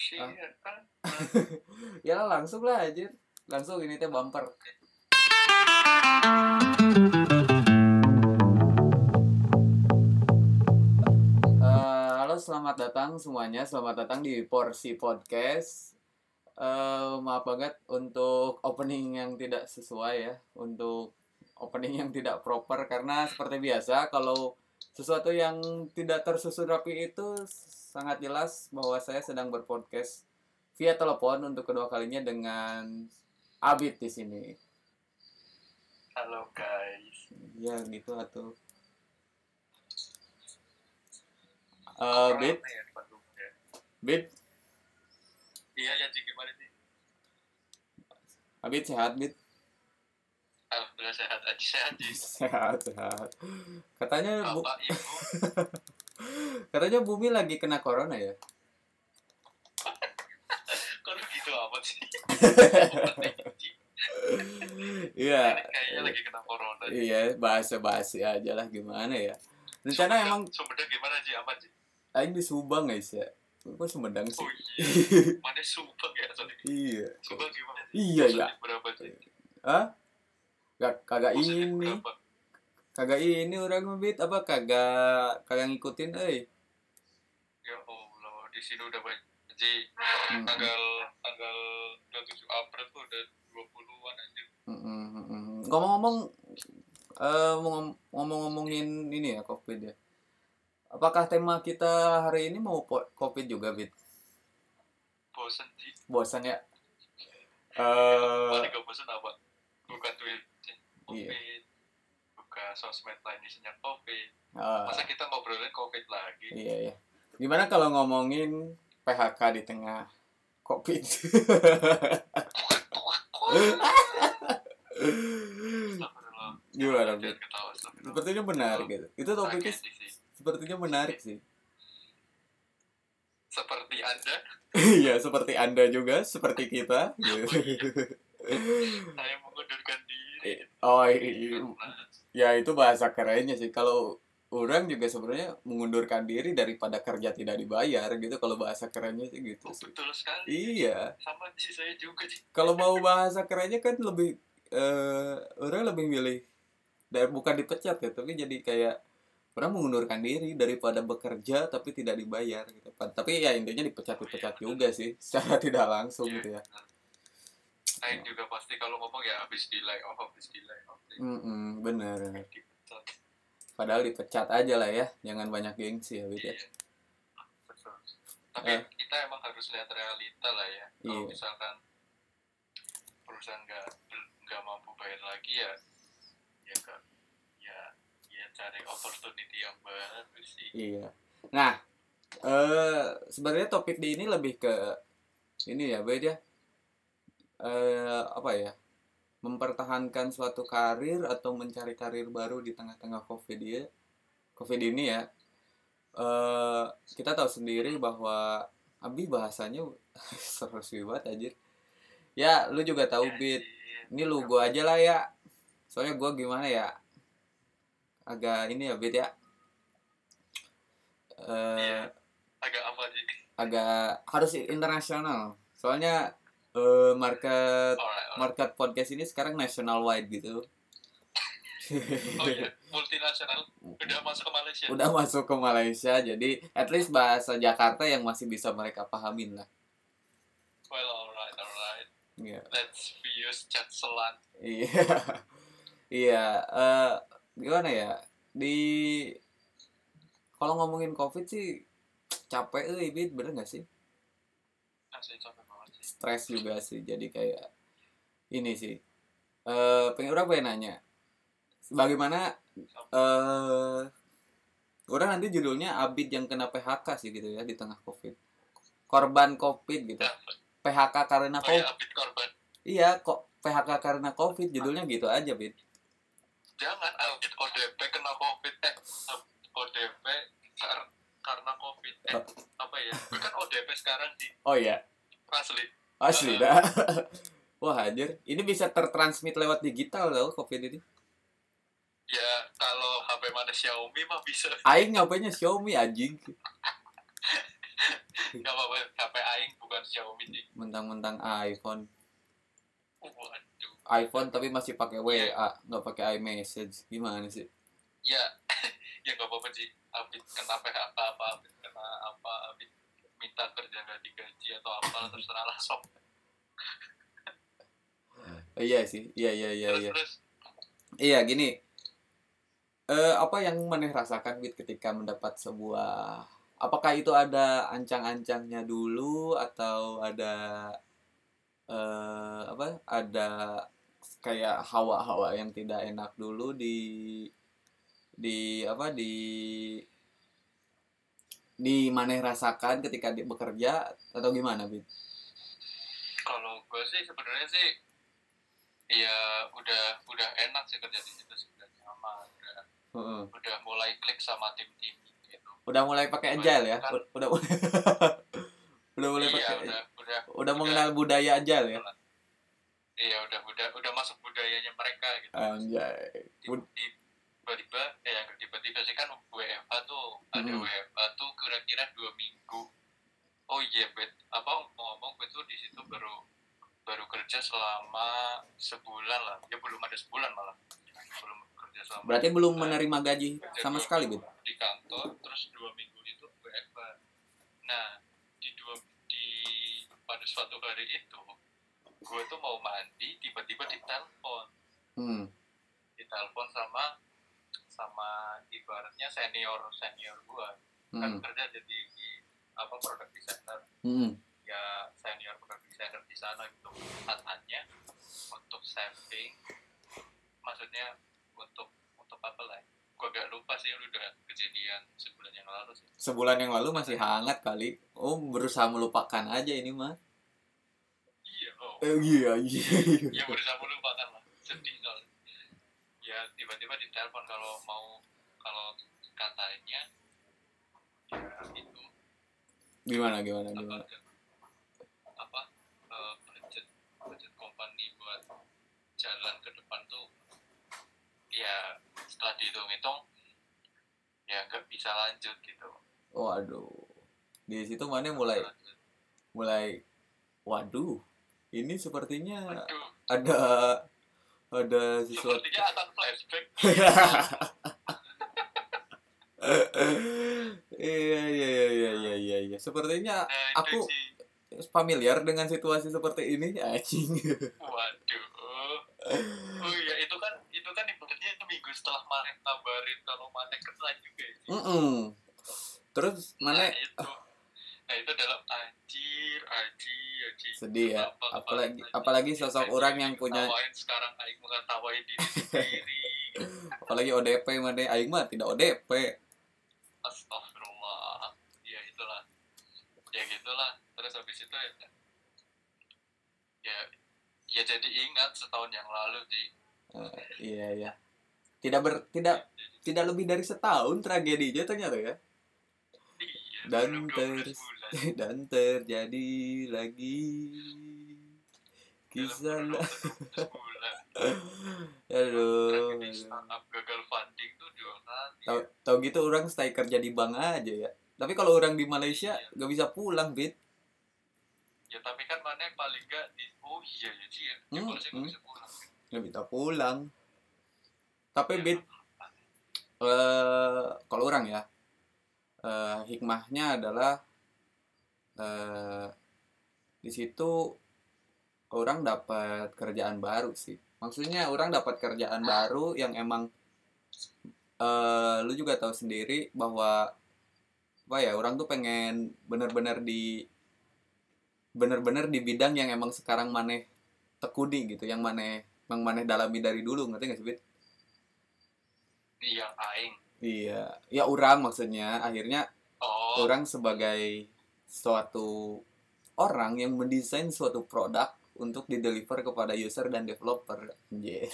Shit. ya lah, langsung lah aja langsung ini teh bumper. Eh, halo selamat datang semuanya. Selamat datang di porsi podcast. Eh, maaf banget untuk opening yang tidak sesuai ya. Untuk opening yang tidak proper. Karena seperti biasa kalau sesuatu yang tidak tersusun rapi itu sangat jelas bahwa saya sedang berpodcast via telepon untuk kedua kalinya dengan Abid di sini. Halo guys. Ya gitu atau Eh, Bid, Rame ya ya. Iya ya gimana sih? Abid sehat, Bid. Alhamdulillah sehat aja sehat. Sehat, sehat. Katanya bu, ibu katanya bumi lagi kena corona ya. kok gitu amat sih? Iya. Kayaknya lagi kena corona. Iya, bahasa-basi aja lah gimana ya. Rencana Sumedang- emang Sumedang gimana Ji aman Ji? aing di Subang guys ya. Kok Sumedang sih? Oh iya. Mana Subang ya sorry. Iya. Subang gimana? Iya, ya. Berapa Ji? Hah? Gak, kagak ini. berapa? Kagak ini orang ngebit apa kagak kagak ngikutin euy. Ya Allah, di sini udah banyak. Ji, Hmm. tanggal tanggal 27 April tuh udah 20-an anjir. Mm-mm, mm-mm. Ngomong-ngomong eh, ngom- ngomong-ngomongin ini ya Covid ya. Apakah tema kita hari ini mau Covid juga, Bit? Bosen Ji. Bosan ya? Eh, gak bosen apa? Buka tweet COVID, Iya. Sosmed lain isinya COVID. ah, Masa kita ngobrolin COVID lagi? iya ya. Gimana kalau ngomongin PHK di tengah Covid? Gimana, Bit? Sepertinya menarik gitu. Itu topiknya sepertinya menarik sih. Seperti Anda, Iya, seperti Anda juga, seperti kita. gitu. saya mengundurkan diri. Oh, iya. Ya itu bahasa kerennya sih. Kalau orang juga sebenarnya mengundurkan diri daripada kerja tidak dibayar gitu. Kalau bahasa kerennya sih gitu Oh, sih. betul sekali. Iya. Sama sih saya juga sih. Kalau mau bahasa kerennya kan lebih eh orang lebih milih dan bukan dipecat ya, tapi jadi kayak orang mengundurkan diri daripada bekerja tapi tidak dibayar gitu. Tapi ya intinya dipecat-dipecat juga sih secara tidak langsung Iya, gitu ya. Lain juga pasti kalau ngomong ya habis di lay off, habis di lay off. Mm bener. Dipecat. Padahal dipecat aja lah ya, jangan banyak gengsi ya, ya. Iya. Betul. Tapi Eh. kita emang harus lihat realita lah ya. Kalau Iya. misalkan perusahaan nggak nggak mampu bayar lagi ya, ya ya ya cari opportunity yang baru sih. Iya. Nah, eh sebenarnya topik di ini lebih ke ini ya, Bed ya. Eh apa ya? Mempertahankan suatu karir atau mencari karir baru di tengah-tengah Covid ya. Covid ini ya. Eh kita tahu sendiri bahwa Abi bahasanya seru banget anjir. Ya, lu juga tahu, Ya, Bit. sih. Ini lu gua aja lah ya. Soalnya gua gimana ya? Agak ini ya, Bit ya. Eh Iya. Agak apa sih? agak harus internasional. Soalnya eh, market Alright, alright. market podcast ini sekarang national wide gitu. Oh iya, multinasional udah masuk ke Malaysia. Udah masuk ke Malaysia, jadi at least bahasa Jakarta yang masih bisa mereka pahamin lah. Well, alright, alright. Iya. Let's use chat selat. Iya. Iya, eh gimana ya? Di kalau ngomongin Covid sih capek euy, Bit, bener gak sih? Asli capek. Stres juga sih. Jadi kayak ini sih. Eh pengen orang pengen nanya. Bagaimana eh orang nanti judulnya Abid yang kena PHK sih gitu ya di tengah Covid. Korban Covid gitu. PHK karena Oh Covid. ya, abit korban. Iya, kok PHK karena Covid judulnya gitu aja, Bit. Jangan abit ODP kena COVID. Eh, ODP kar- karena COVID. Eh, apa ya? Kan ODP sekarang di Oh iya, asli. Asli dah. Wah, anjir. Ini bisa tertransmit lewat digital tau Covid ini. Ya, kalau HP mana Xiaomi mah bisa. Aing ngapainnya Xiaomi anjing. Gak apa-apa, HP Aing bukan Xiaomi sih mentang-mentang iPhone waduh iPhone tapi masih pakai WA nggak pakai iMessage gimana sih ya ya nggak apa-apa sih Abid kena PHK apa Abid kena apa Abid minta kerja nggak digaji atau apa terserah lah sok. Oh, iya sih. Iya iya iya terus iya. terus. Iya gini. Eh apa yang maneh rasakan Bit ketika mendapat sebuah apakah itu ada ancang-ancangnya dulu atau ada eh apa ada kayak hawa-hawa yang tidak enak dulu di di apa di di maneh rasakan ketika di bekerja atau gimana Bit? kalau gue sih sebenarnya sih ya udah udah enak sih kerja di situ sih udah nyaman udah Heeh. udah mulai klik sama tim-tim gitu Udah mulai pakai agile ya? Kan- Udah udah udah mulai iya pakai udah udah udah mengenal budaya agile ya? iya udah udah udah masuk budayanya mereka gitu Anjay. Bud- Di- tiba-tiba eh yang tiba-tiba sih kan WFH tuh ada Hmm. WFH tuh kira-kira dua minggu oh iya bet apa ngomong bet tuh di situ baru baru kerja selama sebulan lah ya belum ada sebulan malah belum kerja selama Berarti belum sebulan. menerima gaji Kerja sama sekali, Bit? di kantor terus dua minggu itu WFH nah di dua di pada suatu hari itu gue tuh mau mandi tiba-tiba ditelepon Hmm. ditelepon sama sama ibaratnya senior senior gue kan Hmm. kerja jadi di apa product designer Hmm. ya senior product designer di sana gitu katanya untuk sampling maksudnya untuk untuk apa lah gue gak lupa sih udah kejadian sebulan yang lalu sih Sebulan yang lalu masih hangat kali. Oh, berusaha melupakan aja ini mah. iya oh Eh, iya, iya. ya berusaha melupakan lah sedih soalnya ya tiba-tiba ditelepon kalau mau kalau katanya ya itu Gimana gimana apa gimana? apa eh, budget budget company buat jalan ke depan tuh ya setelah dihitung-hitung ya nggak bisa lanjut gitu Waduh. Di situ mana mulai Lanjut. mulai waduh. Ini sepertinya Waduh, ada ada sesuatu. Sepertinya akan flashback. Iya iya iya iya iya iya iya. Sepertinya nah, aku itu sih. familiar dengan situasi seperti ini anjing. Waduh. Oh iya itu kan itu kan ibaratnya minggu setelah Manek kabarin kalau Manek kena juga ya. Sih. Mm-mm. terus nah mana itu. Nah itu dalam anjir anjir sedih ya. Apalagi Bapak apalagi anjir, sosok orang yang punya sekarang aing mengetawain diri sendiri. Apalagi ODP mana aing mah tidak ODP astagfirullah. Ya itulah. Ya gitulah. Terus habis itu ya ya ya jadi ingat setahun yang lalu sih Eh, iya iya. Tidak ber tidak Jadi, tidak lebih dari setahun tragedinya ternyata ya. Iya Dan belum 12 terus- bulan dan terjadi lagi. Kisah Dalam la- kurun waktu 12 bulan aduh startup gagal funding tuh tahu tahu gitu orang stay kerja di bank aja ya. Tapi kalau orang di Malaysia Iya. gak bisa pulang bit ya tapi kan mana paling gak di oh iya ya sih ya Hmm, hmm. bisa pulang. Nggak bisa pulang. Tapi Ya, bit eh kalau orang ya eh hikmahnya adalah eh di situ orang dapat kerjaan baru sih. Maksudnya orang dapat kerjaan baru yang emang eh lu juga tahu sendiri bahwa apa ya orang tuh pengen bener-bener di bener-bener di bidang yang emang sekarang maneh tekuni gitu yang maneh yang maneh dalami dari dulu ngerti gak sih Bit? iya aing. Iya, ya orang maksudnya akhirnya oh. orang sebagai suatu orang yang mendesain suatu produk untuk dideliver kepada user dan developer. Anjir.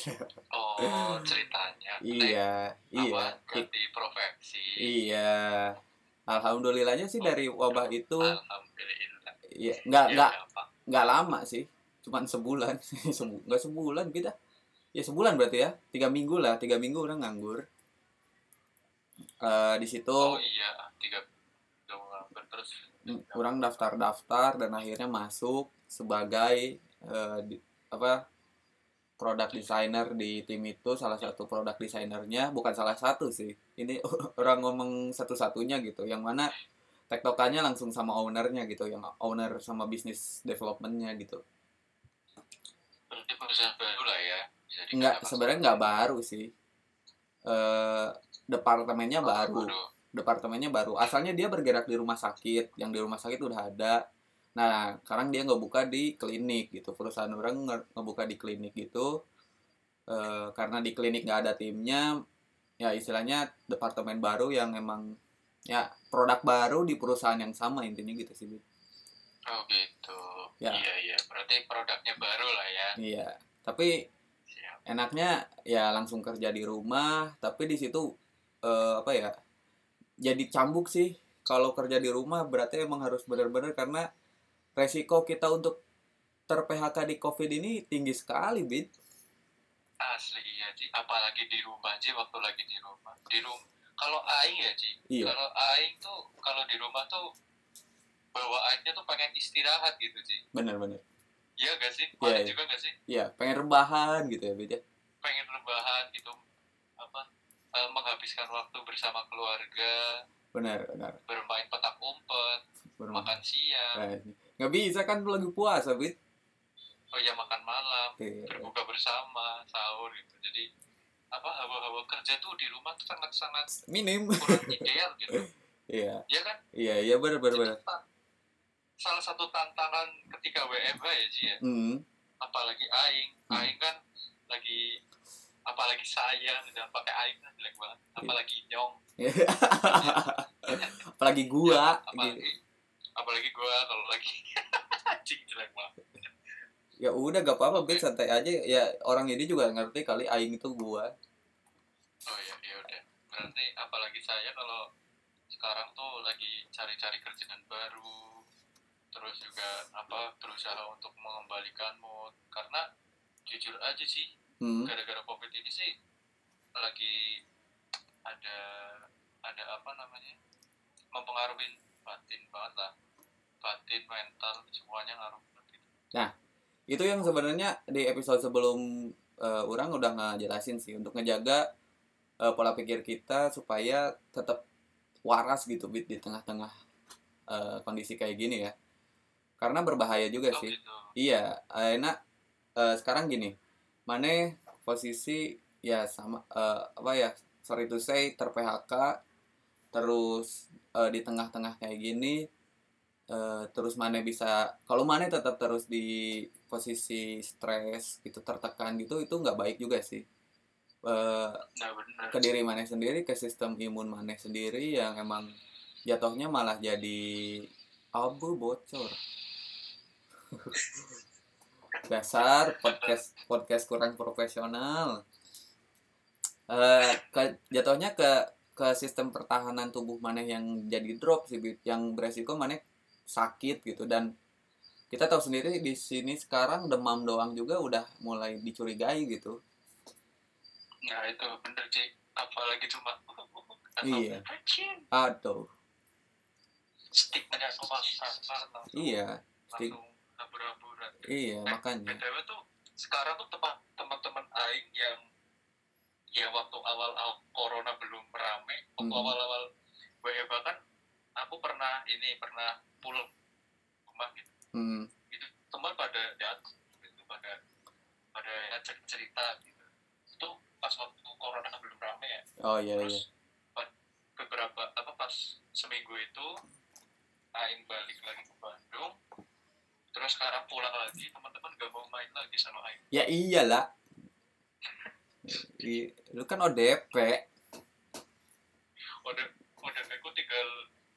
oh ceritanya iya, iya. ganti profesi Iya. Alhamdulillahnya sih dari wabah itu alhamdulillah ya nggak Ya, nggak apa. nggak lama sih. Cuman sebulan. Sebu nggak sebulan kita. Ya sebulan berarti ya. Tiga minggu lah. Tiga minggu orang nganggur. Eh di situ oh iya tiga bulan terus Orang daftar-daftar dan akhirnya masuk sebagai eh, di- apa produk designer di tim itu salah satu produk desainernya bukan salah satu sih. Ini orang ngomong satu-satunya gitu yang mana tektokannya langsung sama ownernya gitu yang owner sama bisnis developmentnya gitu. Berarti perusahaan baru lah ya nggak sebenarnya nggak baru sih. Eh departemennya Oh, baru departemennya baru. Asalnya dia bergerak di rumah sakit yang di rumah sakit udah ada. Nah sekarang dia nggak buka di klinik gitu. Perusahaan orang nge- ngebuka di klinik gitu. Eh, karena di klinik nggak ada timnya ya istilahnya departemen baru yang emang ya produk baru di perusahaan yang sama intinya gitu sih oh gitu. Ya. iya iya. Berarti produknya baru lah ya. Iya. Tapi siap. enaknya ya langsung kerja di rumah. Tapi di situ eh, apa ya jadi cambuk sih. Kalau kerja di rumah berarti emang harus benar-benar karena resiko kita untuk ter PHK di covid ini tinggi sekali bit. Asli iya Ci. Apalagi di rumah Ci waktu lagi di rumah. Di rumah kalau aing ya Ci Iya. kalau aing tuh kalau di rumah tuh bawaannya tuh pengen istirahat gitu Ci. Bener-bener iya gak sih? Iya, iya. juga gak sih? Ya pengen rebahan gitu ya bit ya. Pengen rebahan gitu eh, menghabiskan waktu bersama keluarga benar benar. bermain petak umpet benar. makan siang. Nah, ini. nggak bisa kan lagi puasa bit? Oh ya makan malam Iya. berbuka bersama sahur gitu. Jadi apa hawa-hawa kerja tuh di rumah tuh sangat-sangat minim. kurang ideal gitu. Iya. Ya kan? Iya iya benar benar benar. Salah satu tantangan ketika WFH ya Ji ya. Hmm. apalagi Aing. Hmm. Aing kan lagi apalagi saya udah pakai Aing kan jelek banget. Iya. apalagi Nyong. Apalagi gua Ya, gitu. apalagi apalagi gua kalau lagi anjing jelek banget. Ya udah gak apa-apa bit. Santai aja. Ya orang ini juga ngerti kali aing itu gua. Oh ya ya udah. Berarti apalagi saya kalau sekarang tuh lagi cari-cari kerjaan baru terus juga apa berusaha untuk mengembalikan mood. Karena jujur aja sih hmm. gara-gara covid ini sih lagi ada ada apa namanya mempengaruhi batin banget lah batin mental semuanya ngaruh gitu. itu yang sebenarnya di episode sebelum eh, orang udah ngejelasin sih untuk ngejaga eh, pola pikir kita supaya tetap waras gitu bit di tengah-tengah eh, kondisi kayak gini ya karena berbahaya juga oh sih gitu Iya, enak. Eh, sekarang gini, mana posisi ya sama eh, apa ya? Sorry to say ter PHK, terus eh, di tengah-tengah kayak gini, eh, terus mana bisa kalau mana tetap terus di posisi stres gitu tertekan gitu itu nggak baik juga sih. Nah benar ke diri mana sendiri, ke sistem imun mana sendiri yang emang jatuhnya malah jadi abu bocor. Dasar podcast podcast kurang profesional. Eh ke, jatuhnya ke ke sistem pertahanan tubuh mana yang jadi drop sih yang beresiko mana sakit gitu dan kita tahu sendiri di sini sekarang demam doang juga udah mulai dicurigai gitu. nah itu bener sih apalagi cuma atau Iya. Aduh, cuma sama iya, stig- habur-haburan iya makanya. btw tuh sekarang tuh teman teman-teman aing yang ya waktu awal-awal corona belum rame waktu Hmm. awal-awal WFH kan aku pernah ini pernah pulang rumah gitu Hmm, itu teman pada datang gitu pada pada ngajak cerita gitu itu pas waktu corona belum rame ya oh iya iya. terus pa- beberapa apa pas seminggu itu Aing balik lagi ke Bandung terus sekarang pulang lagi teman-teman gak mau main lagi sama Aing Ya iyalah. I, lu kan ODP. udah udah aku tinggal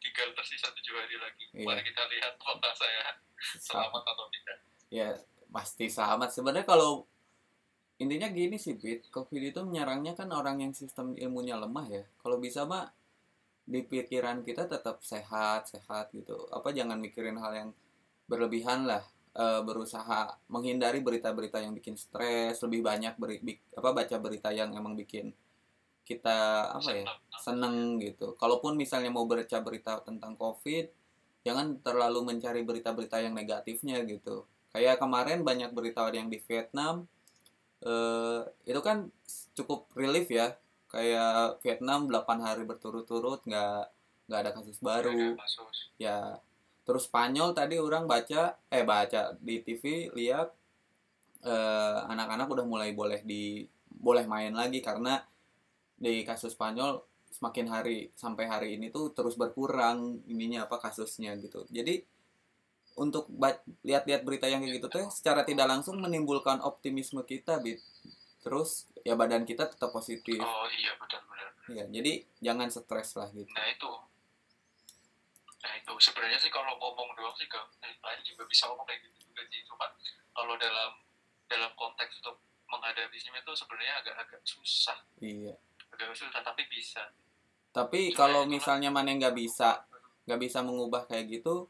tinggal tersisa tujuh hari lagi Iya. mari kita lihat apakah saya selamat atau tidak Ya pasti selamat. Sebenarnya kalau intinya gini sih, Pit. Covid itu menyerangnya kan orang yang sistem imunnya lemah ya. Kalau bisa mah di pikiran kita tetap sehat, sehat gitu. Apa jangan mikirin hal yang berlebihan lah. Eh, berusaha menghindari berita-berita yang bikin stres, lebih banyak beri, bik- apa baca berita yang emang bikin kita apa ya? seneng gitu. Kalaupun misalnya mau baca berita tentang COVID, jangan terlalu mencari berita-berita yang negatifnya gitu kayak kemarin banyak berita yang di Vietnam eh, itu kan cukup relief ya kayak Vietnam 8 hari berturut-turut nggak nggak ada kasus baru ya terus Spanyol tadi orang baca eh baca di TV lihat eh, anak-anak udah mulai boleh di boleh main lagi karena di kasus Spanyol semakin hari sampai hari ini tuh terus berkurang ininya apa kasusnya gitu. Jadi untuk ba- lihat-lihat berita yang kayak gitu tuh secara tidak langsung menimbulkan optimisme kita bit. Terus ya badan kita tetap positif. Oh iya benar-benar. Ya jadi jangan stres lah gitu. Nah itu nah itu. Sebenarnya sih kalau ngomong doang sih gak lain juga bisa ngomong kayak gitu juga sih. Cuma kalau dalam dalam konteks untuk menghadapinya itu sebenarnya agak-agak susah. Iya. Agak susah tapi bisa. Tapi Cuma kalau misalnya mana nggak bisa nggak bisa mengubah kayak gitu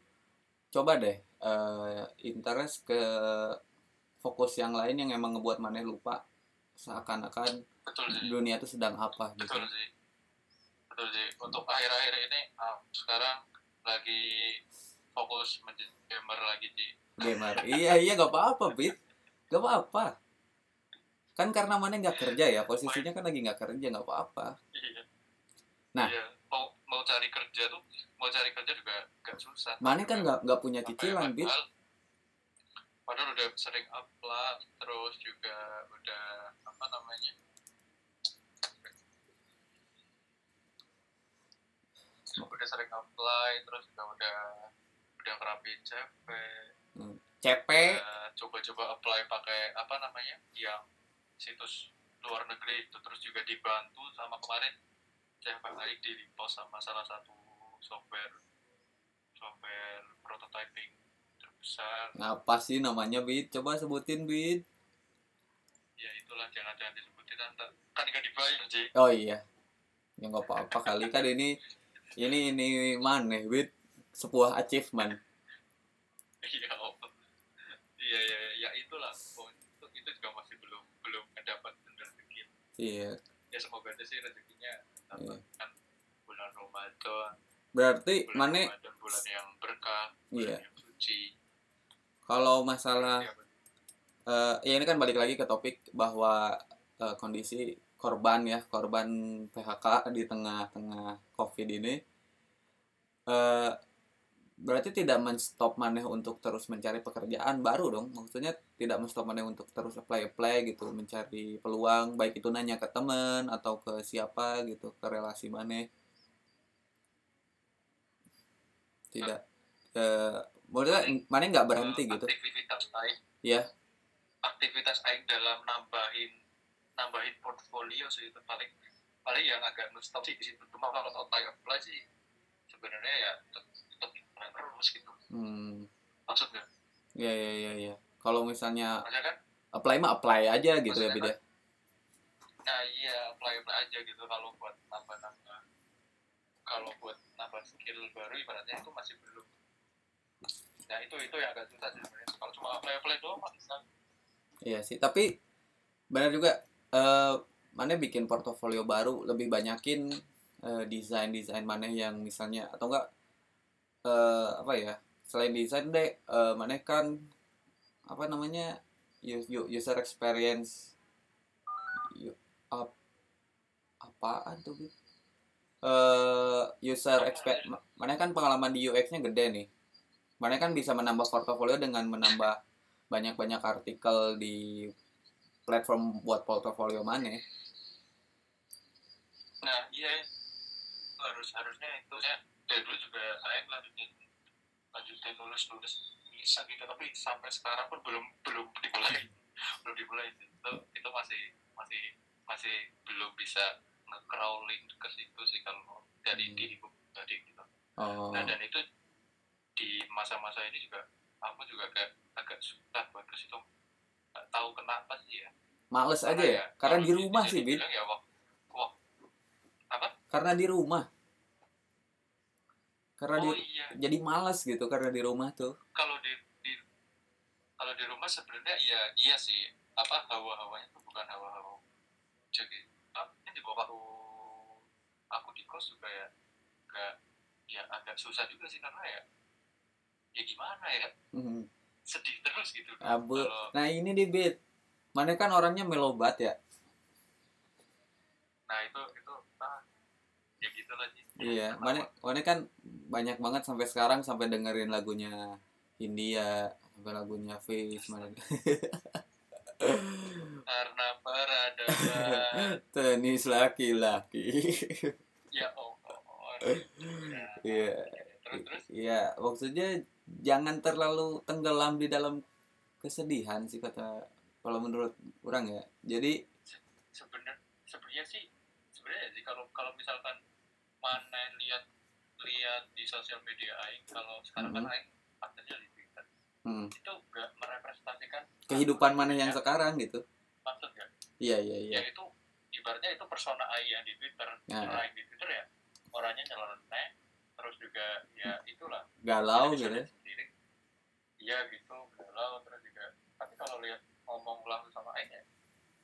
coba deh eh, interest ke fokus yang lain yang emang ngebuat mana lupa. Seakan-akan betul dunia itu sedang apa gitu. Betul sih. Betul sih. Untuk akhir-akhir ini ah, sekarang lagi fokus menjadi gamer lagi di gamer. Iya iya nggak apa-apa bit. Nggak apa-apa. Kan karena mana nggak kerja ya posisinya kan lagi nggak kerja nggak apa-apa. Iya. Nah. iya. mau mau cari kerja tuh mau cari kerja juga gak susah. Mana kan nggak nggak punya ya, cicilan bit. padahal, padahal udah sering apply terus juga udah apa namanya udah sering apply terus juga udah udah ngerapiin CP udah coba-coba apply pakai apa namanya yang situs luar negeri itu terus juga dibantu sama kemarin CV baik di repost sama salah satu software software prototyping terbesar. Ngapa sih namanya bit? Coba sebutin bit. Ya itulah jangan jangan disebutin nanti kan nggak dibayar sih oh iya. Ya nggak apa-apa kali. Kan ini ini ini mana? Bit sebuah achievement. Iya iya iya ya itulah. Itu, itu juga masih belum belum mendapat rezeki. Iya. Ya semoga aja sih rezekinya Iya. kan bulan Ramadan. Berarti bulan mana Ramadan bulan yang berkah bulan Iya. yang suci. Kalau masalah Iya, eh ya ini kan balik lagi ke topik bahwa eh, kondisi korban ya korban PHK di tengah-tengah COVID ini. Eh berarti tidak menstop maneh untuk terus mencari pekerjaan baru dong. Maksudnya tidak menstop maneh untuk terus apply apply gitu mencari peluang baik itu nanya ke teman atau ke siapa gitu ke relasi maneh. Tidak. Eh maksudnya maneh nggak berhenti Eh, gitu. aktivitas aing Iya. aktivitas aing dalam nambahin nambahin portfolio sih itu paling paling yang agak nustop sih di situ. Cuma kalau apply apply sih sebenarnya ya tetap tetap terus gitu. Hmm. Maksudnya? Ya ya ya ya kalau misalnya maksudnya kan apply mah apply aja gitu ya Maksudnya beda nah iya apply apply aja gitu. Kalau buat nambah nambah kalau buat nambah skill baru ibaratnya itu masih belum. Nah itu itu yang agak susah sih sebenarnya. Kalau cuma apply apply doang mah bisa. Iya sih tapi benar juga eh mana bikin portofolio baru lebih banyakin eh, desain desain mana yang misalnya atau enggak eh apa ya selain desain deh eh mana kan apa namanya user experience U- ap, apaan tuh Bit? eh user experience mana kan pengalaman di UX-nya gede nih mana kan bisa menambah portofolio dengan menambah banyak-banyak artikel di platform buat portofolio mana nah iya harus harusnya itu ya. Dari dulu juga saya lanjutin lanjutin nulis nulis bisa gitu. Tapi sampai sekarang pun belum belum dimulai. Belum dimulai. Itu itu masih masih masih belum bisa nge-crawling ke situ sih kalau dari Hmm. diriku tadi gitu. Oh. Nah dan itu di masa-masa ini juga aku juga agak agak susah buat ke situ nggak tahu kenapa sih ya. Males aja ya? karena kalau di rumah sih dibilang ya apa? Karena di rumah. Karena oh di iya. jadi males gitu karena di rumah tuh. Kalau di, di kalau di rumah sebenarnya iya iya sih. Apa hawa-hawanya tuh bukan hawa-hawa jadi ini di bawah aku aku di kos juga ya agak ya agak susah juga sih karena ya ya gimana ya? Mhm. Sedih terus gitu Abu. Nah ini di beat. Mana kan orangnya melobat ya. nah itu itu ah, ya gitu lah Ji. Iya. Mana mana kan banyak banget sampai sekarang sampai dengerin lagunya India sampai lagunya Face mana. karena peradaban Tenis laki-laki. ya oh, oh, oh. Ya, Iya. terus terus Iya, maksudnya jangan terlalu tenggelam di dalam kesedihan sih kata kalau menurut orang ya. Jadi sebenarnya sebenarnya sih sebenarnya sih kalau kalau misalkan mana lihat lihat di sosial media aing kalau sekarang kan Mhm. aing aktifnya di Twitter hmm, itu gak merepresentasikan kehidupan mana yang Ya, sekarang gitu. maksud gak Iya, iya, iya. ya itu ibaratnya itu persona aing yang di Twitter Nah. persona aing di Twitter ya orangnya nyeleneh terus juga ya itulah Galau gitu. bisa iya gitu galau terus juga tapi kalau lihat ngomong langsung sama aing ya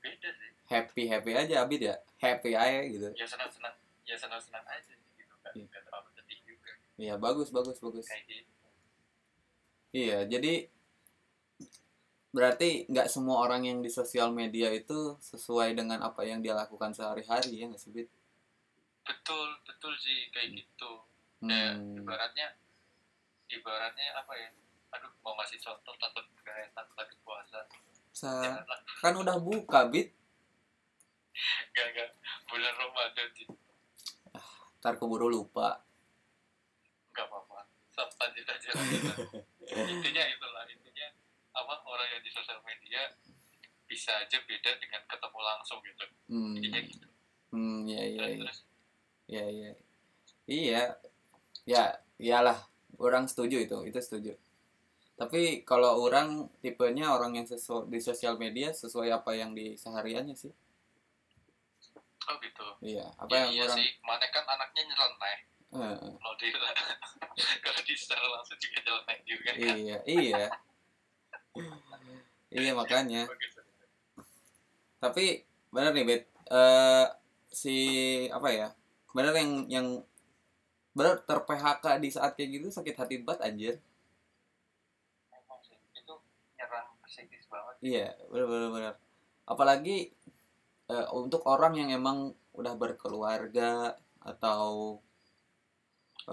beda sih Happy-happy aja Abid ya. Happy aja gitu. ya senang senang ya senang senang aja gitu kan Iya. nggak terlalu sedih juga Iya, bagus, bagus, bagus. kayak gitu Iya, jadi berarti nggak semua orang yang di sosial media itu sesuai dengan apa yang dia lakukan sehari-hari ya nggak sih, Bid? betul betul sih kayak gitu ya Hmm. ibaratnya ibaratnya apa ya aduh mau ngasih contoh takut enak lagi puasa. Sa- janganlah kan udah buka, Bid. gak gak bulan Ramadan sih Ntar keburu lupa. nggak apa-apa. Sab- lanjut aja. Intinya itulah intinya apa orang yang di sosial media bisa aja beda dengan ketemu langsung gitu. Hmm, intinya gitu. Hmm, ya, ya, terus? Ya, ya, ya. Iya, ya, iyalah. Orang setuju itu, itu setuju. Tapi kalau orang tipenya orang yang sesu- di sosial media sesuai apa yang di sehariannya sih. oh gitu Iya, apa ya, yang iya orang sih mana kan anaknya nyeleneh Eh, kalau di kalau di secara langsung juga nyeleneh juga kan iya, iya. iya makanya. Tapi benar nih, Bet. Eh si apa ya? Benar yang yang benar ter PHK di saat kayak gitu sakit hati banget anjir. Emang sih, itu nyerang psikis banget Iya, benar benar benar. Apalagi eh, untuk orang yang emang udah berkeluarga atau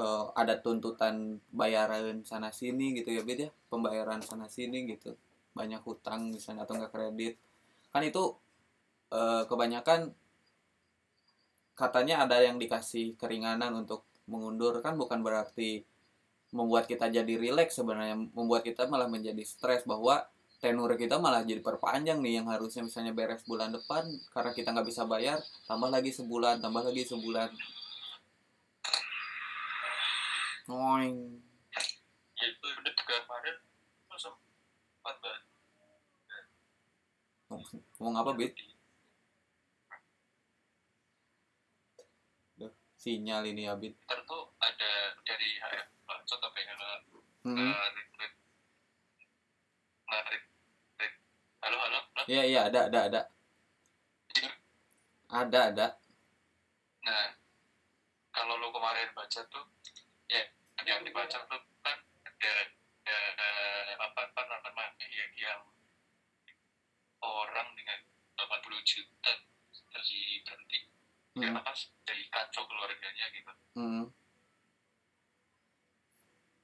eh, ada tuntutan bayaran sana sini gitu ya beda pembayaran sana sini gitu. Banyak hutang misalnya atau enggak kredit. Kan itu eh, kebanyakan katanya ada yang dikasih keringanan untuk mengundur. Kan bukan berarti membuat kita jadi rileks sebenarnya. Membuat kita malah menjadi stres bahwa tenur kita malah jadi perpanjang nih yang harusnya misalnya beres bulan depan karena kita nggak bisa bayar tambah lagi sebulan tambah lagi sebulan. Noing. ya itu udah juga kemarin sempat banget ngomong apa bit? Sinyal ini ya bit. Tuh ada dari HF contoh hmm. nge-retweet nge-retweet halo halo halo iya iya ada ada ada. Ada ada. Nah kalau lu kemarin baca tuh ya yang dibaca tuh kan ada ada apa apa namanya ya yang orang dengan 80 juta terus berhenti. Ya hmm. apa jadi kacau keluarganya gitu. Hmm.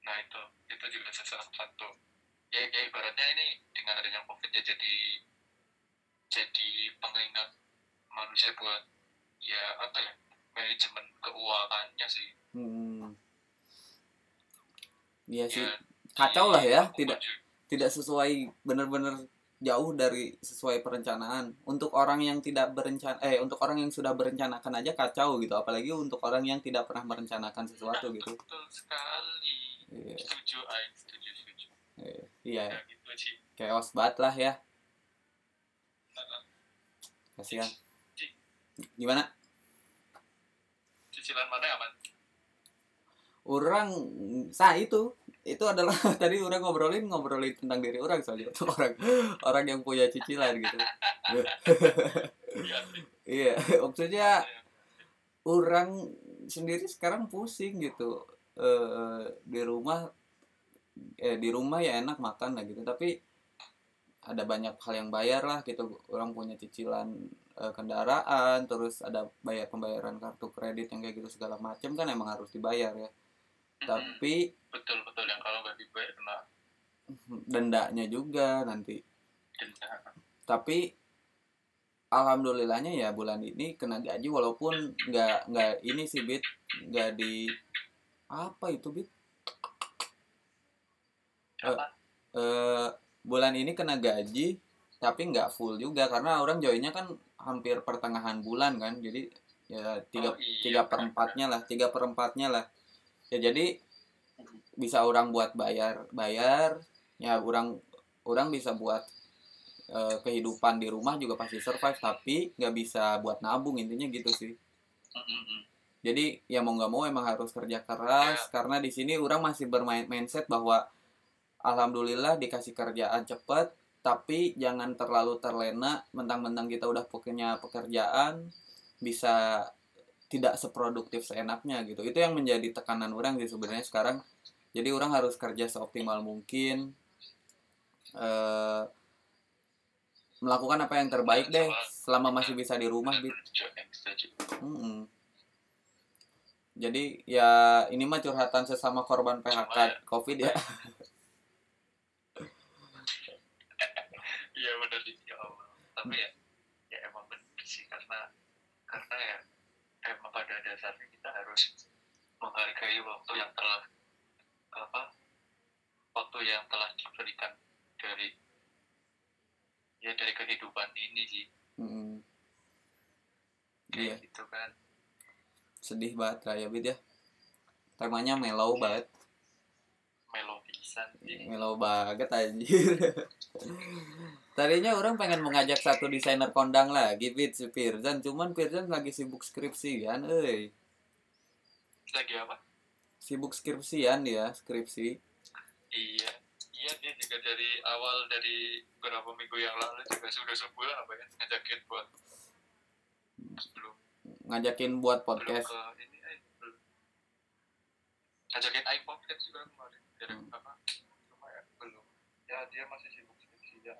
nah itu itu juga salah satu. Ya, ya ibaratnya ini dengan adanya covid ya jadi manusia buat ya apa ya manajemen keuangannya sih. Hmm. Iya sih. Ya kacau lah ya tidak tidak sesuai benar-benar jauh dari sesuai perencanaan. Untuk orang yang tidak berencana eh untuk orang yang sudah berencanakan aja kacau gitu. Apalagi untuk orang yang tidak pernah merencanakan sesuatu gitu. betul sekali. Iya. Setuju Aing setuju setuju. Iya, iya. Ya gitu sih. Chaos banget lah ya. Nah, kasihan gimana? Cicilan mana yang aman orang sah itu itu adalah tadi orang ngobrolin ngobrolin tentang diri orang soalnya itu orang orang yang punya cicilan gitu. Iya, maksudnya orang sendiri sekarang pusing gitu. Eh di rumah eh di rumah ya enak makan lah gitu tapi ada banyak hal yang bayar lah gitu. Orang punya cicilan eh, kendaraan terus ada bayar pembayaran kartu kredit yang kayak gitu segala macam kan emang harus dibayar ya. Tapi betul betul. Yang kalau nggak dibayar kena dendanya juga nanti. denda. Tapi alhamdulillahnya ya bulan ini kena gaji walaupun nggak nggak ini sih bit. Nggak di apa itu bit? Apa? Eh bulan ini kena gaji tapi nggak full juga karena orang joinnya kan hampir pertengahan bulan kan jadi ya tiga Oh, iya, tiga perempatnya lah tiga perempatnya lah. Ya jadi bisa orang buat bayar bayar ya orang orang bisa buat eh, kehidupan di rumah juga pasti survive tapi nggak bisa buat nabung intinya gitu sih. Jadi ya mau nggak mau emang harus kerja keras karena di sini orang masih bermain mindset bahwa alhamdulillah dikasih kerjaan cepet tapi jangan terlalu terlena mentang-mentang kita udah punya pekerjaan bisa tidak seproduktif seenaknya gitu itu yang menjadi tekanan orang sih sebenarnya sekarang jadi orang harus kerja seoptimal mungkin eh melakukan apa yang terbaik deh selama masih bisa di rumah Bit. Mm-mm. Jadi ya ini mah curhatan sesama korban PHK COVID ya. sih ya Allah. Tapi ya ya emang benar sih karena karena ya emang pada dasarnya kita harus menghargai waktu yang telah apa waktu yang telah diberikan dari ya dari kehidupan ini sih. Mm-mm. kayak Iya, gitu kan. Sedih banget lah ya Bit ya. Temanya mellow banget, melo pisan sih. Mellow banget anjir. Tadinya orang pengen mengajak satu desainer kondang lagi Bit si Pirzan, cuman Pirzan lagi sibuk skripsian, euy. lagi apa Sibuk skripsian dia, skripsi. iya iya dia juga dari awal dari beberapa minggu yang lalu juga sudah sebulan apa ya ngajakin buat sebelum Ngajakin buat belum podcast. ke ini eh, belum ngajakin iPhone kan juga kemarin dari Hmm. apa cuma ya belum ya dia masih sibuk skripsi ya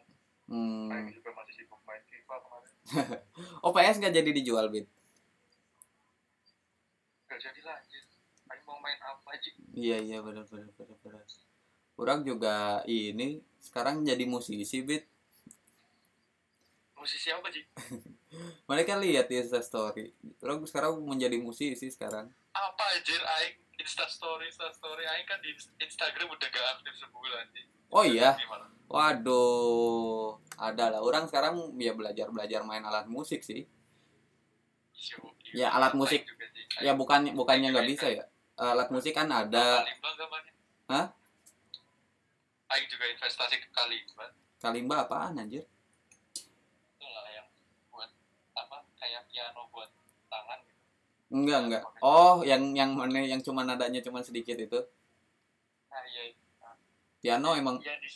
Hmm. Juga masih sibuk main FIFA kemarin Oh PS nggak jadi dijual Bit? gak jadi lanjut Aing mau main apa aja Iya iya benar benar benar benar. Orang juga ini sekarang jadi musisi bit. musisi apa sih Mereka lihat di Insta story. Orang sekarang menjadi musisi sekarang. apa anjir Aing Insta story Insta story Aing kan di Instagram udah gak aktif sebulan sih Oh iya? Gimana? Waduh, ada lah. Orang sekarang ya belajar belajar main alat musik sih. Ya, alat musik. Ya bukan bukannya nggak bisa ya. Alat musik kan ada Kalimba gak mana Hah? Aing juga investasi ke Kalimba kalimba apaan anjir? itu lah yang buat apa kayak piano buat tangan gitu Enggak enggak. Oh, yang yang mana yang cuma nadanya cuma sedikit itu. nah iya Piano emang iya di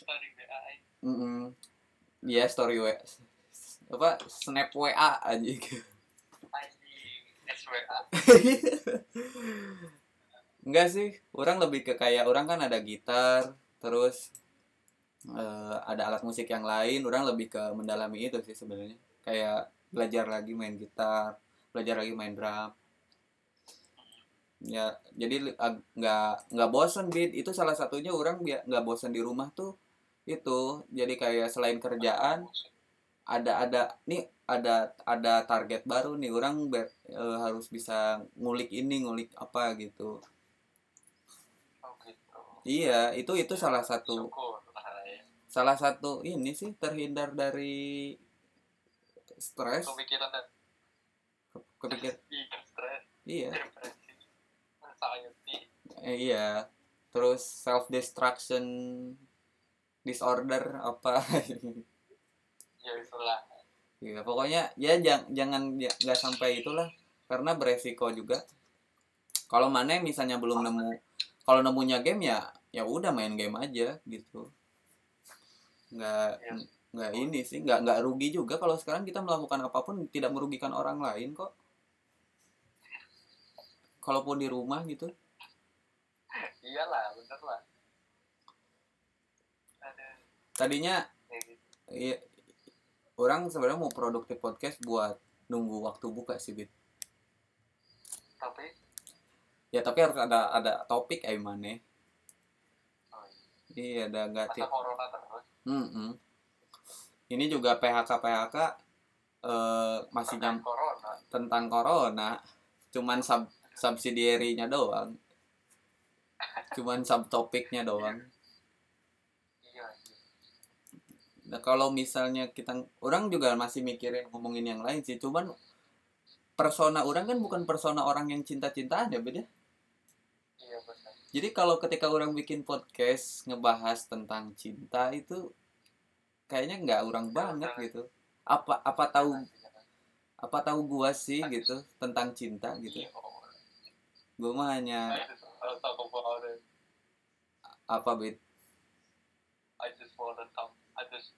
WA mm Iya story W apa snap WA anjing. Enggak sih, orang lebih ke kayak orang kan ada gitar, terus eh, ada alat musik yang lain, orang lebih ke mendalami itu sih sebenarnya. Kayak belajar lagi main gitar, belajar lagi main drum. Ya, jadi nggak nggak bosen beat itu salah satunya orang nggak bosen di rumah tuh itu jadi kayak selain kerjaan ada ada nih ada ada target baru nih orang ber- eh, harus bisa ngulik ini ngulik apa gitu. Oh gitu. Iya itu itu salah satu syukur lah salah satu ini sih terhindar dari stres. Pemikiran dan Ke- kepikir iya stres. Iya. Depresi. Anxiety. Eh, iya. Terus self destruction disorder apa ya itulah Iya, pokoknya ya jangan jangan ya, nggak sampai itulah karena beresiko juga. Kalau mana misalnya belum nemu, kalau nemunya game ya ya udah main game aja gitu. Nggak Iya. nggak ini sih, nggak nggak rugi juga kalau sekarang kita melakukan apa pun tidak merugikan orang lain kok. Kalaupun di rumah gitu, iyalah bener lah tadinya gitu. iya orang sebenarnya mau produktif podcast buat nunggu waktu buka sih bit. Tapi ya tapi harus ada ada topik ay mana oh iya. iya ada nggak masa corona terus? Mm-mm. Ini juga PHK PHK eh, masih Tentang nyam corona. tentang corona, cuman sub subsidiary-nya doang, cuman subtopiknya doang. iya iya Nah kalau misalnya kita orang juga masih mikirin ngomongin yang lain sih, cuman persona orang kan bukan persona orang yang cinta-cintaan ya beda. iya Jadi kalau ketika orang bikin podcast ngebahas tentang cinta itu kayaknya nggak orang banget gitu. Apa apa tahu apa tahu gua sih gitu tentang cinta gitu Iya, gua mah hanya it. apa bit I just wanna talk. I just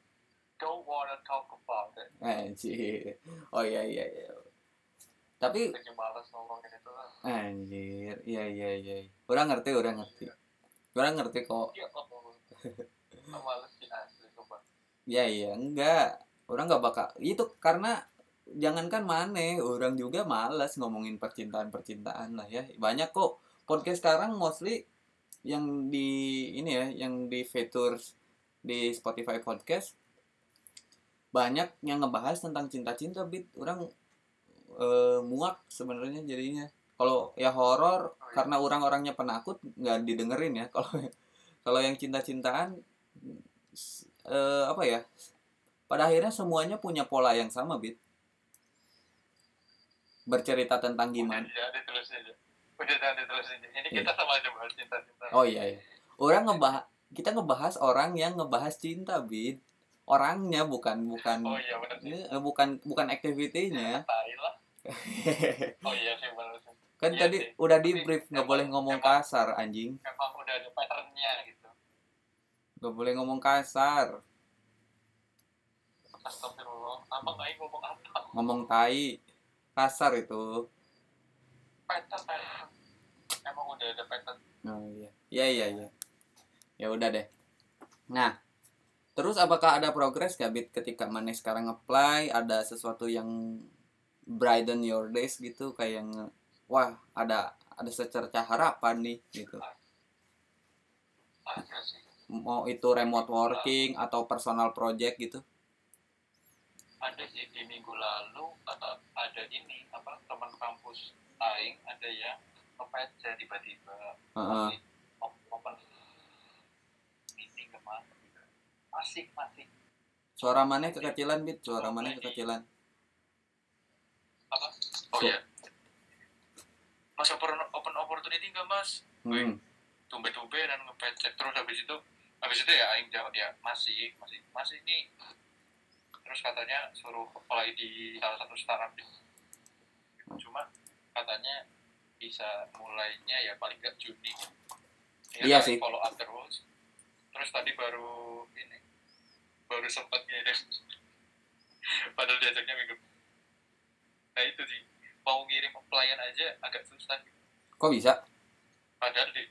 don't wanna talk about it. anjir. Oh iya iya iya. Tapi Lagi malas ngomongin itu lah. anjir. Iya iya iya. Orang ngerti orang ngerti. Orang ngerti kok. Iya. Aku malas sih asli iya iya. Enggak. Orang nggak bakal itu karena jangankan mana orang juga malas ngomongin percintaan percintaan lah ya. Banyak kok. Podcast sekarang mostly yang di ini ya yang di features di Spotify podcast banyak yang ngebahas tentang cinta-cinta bit orang eh, muak sebenarnya jadinya kalau ya horor karena orang-orangnya penakut nggak didengerin ya kalau kalau yang cinta-cintaan eh, apa ya pada akhirnya semuanya punya pola yang sama bit bercerita tentang gimana Udah jangan diterusin aja. Udah jangan diterusin aja. Ini kita sama aja bahas cinta-cinta. oh iya iya orang ngebahas kita ngebahas orang yang ngebahas cinta bit orangnya bukan bukan Oh iya benar sih. eh, bukan bukan aktivitinya Tai lah. Oh iya sih benar sih. kan Iya tadi sih. udah di brief nggak boleh ngomong emang- kasar anjing Emang udah ada patternnya gitu. nggak boleh ngomong kasar Astagfirullah. Nggak ngomong apa? ngomong tai kasar itu Pattern, pattern. Emang udah ada pattern. oh iya iya iya iya ya udah deh nah terus apakah ada progres gak bit ketika mana sekarang apply ada sesuatu yang brighten your days gitu? Kayak yang wah ada ada secercah harapan nih gitu. Mau itu remote working atau personal project gitu? Ada sih di minggu lalu atau ada ini apa teman kampus aing ada yang ngepeja tiba-tiba. Heeh. Op- open meeting ke mana gitu masih masih suara mana kekecilan bit? Suara mana kekecilan? Apa? Oh So- iya. Mas open open opportunity nggak mas? Hmm. tumbe-tumbe dan ngepecek terus habis itu habis itu ya aing jawab ya masih masih masih nih terus katanya suruh apply di salah satu startup di cuma katanya bisa mulainya ya paling nggak Juni. Iya aing sih. follow up terus. Terus tadi baru ini baru sempat ngirim padahal diajaknya minggu. Nah itu sih. Mau ngirim pelayan aja agak susah kok bisa? Padahal di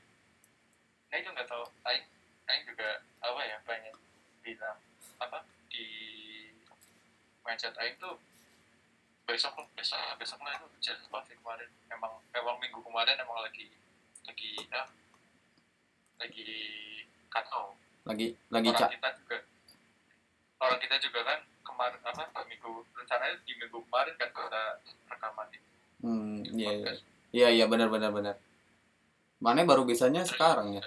nah itu nggak tahu. Aing Aing juga apa ya pengen bilang apa di mindset Aing tuh besok besok besok lah itu jadi pasti kemarin? Emang emang minggu kemarin emang lagi lagi ya lagi kacau. Lagi lagi orang kita juga kita juga kan kemarin apa minggu rencananya di minggu kemarin kan kita rekaman di hmm iya iya. iya iya benar benar benar. Mana baru bisanya sekarang ya?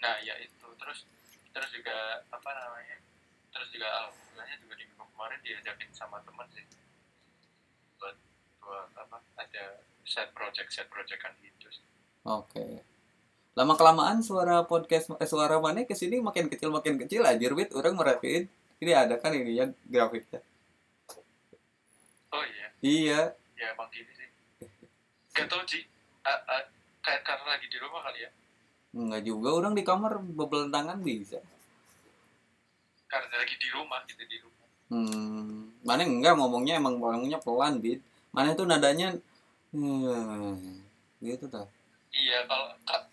Nah ya itu. Terus terus juga apa namanya terus juga alhamdulillahnya juga di minggu kemarin diajakin sama teman sih. Buat buat apa ada set project set project kan gitu sih. oke. Lama kelamaan suara podcast eh, suara mana ke sini makin kecil makin kecil anjir wit. Orang merhatiin ini ada kan ini ya grafiknya? Oh iya. Iya. Ya emang gini sih. Gak tau sih kayak karena lagi di rumah kali ya? Enggak juga orang di kamar bebel tangan bisa. Karena lagi di rumah gitu di rumah. Hmm mana enggak ngomongnya emang ngomongnya pelan bit mana tuh nadanya? Hmm, gitu tuh. Iya kalau ka-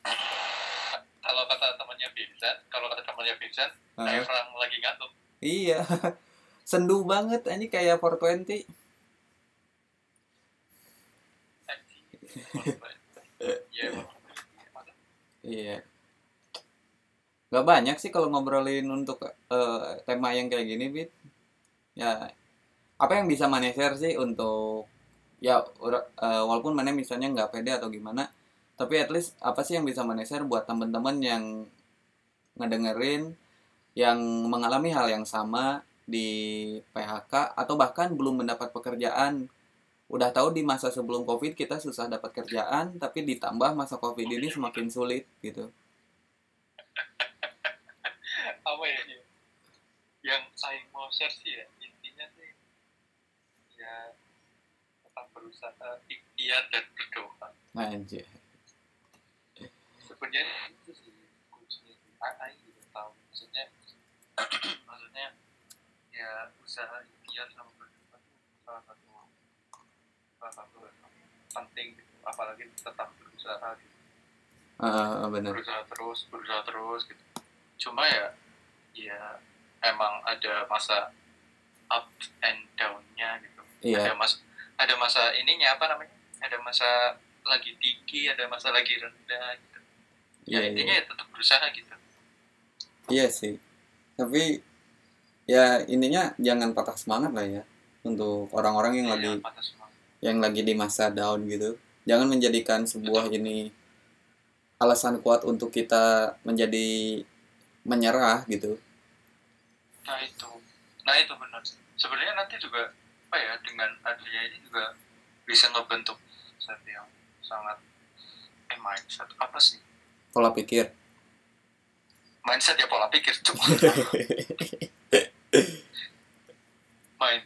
kalau kata temannya Vincent kalau kata temannya Vincent Ah, kayak orang lagi ngantuk iya. Sendu banget ini kayak 420 anjing ya emang iya. Nggak banyak sih kalau ngobrolin untuk eh, tema yang kayak gini bit. Ya apa yang bisa mana share sih untuk ya eh, walaupun mana misalnya nggak pede atau gimana tapi at least apa sih yang bisa mana share buat teman-teman yang ngedengerin yang mengalami hal yang sama di PHK atau bahkan belum mendapat pekerjaan. Udah tahu di masa sebelum covid kita susah dapat kerjaan tapi ditambah masa covid ini semakin sulit gitu. Apa ya ya? yang saya mau share sih ya intinya sih ya tetap berusaha ikhtiar dan berdoa. Anjir. Sebenarnya itu sih kuncinya AI juga tahu maksudnya maksudnya ya usaha ikhtiar sama berdoa itu salah satu salah satu penting gitu. Apalagi tetap berusaha gitu. Ah, bener berusaha terus berusaha terus gitu. Cuma ya ya emang ada masa up and down-nya gitu. Iya. Ada mas ada masa ininya apa namanya? Ada masa lagi tinggi ada masa lagi rendah gitu. Ya iya intinya iya. ya tetap berusaha gitu. Iya sih. Tapi ya intinya jangan patah semangat lah ya untuk orang-orang yang lagi patah semangat. yang lagi di masa down gitu. Jangan menjadikan sebuah ini alasan kuat untuk kita menjadi menyerah gitu. Nah itu. Nah itu benar sebenarnya nanti juga apa ya dengan adanya ini juga bisa ngebentuk satu yang sangat eh mindset apa sih? Pola pikir. Mindset ya pola pikir cuma main.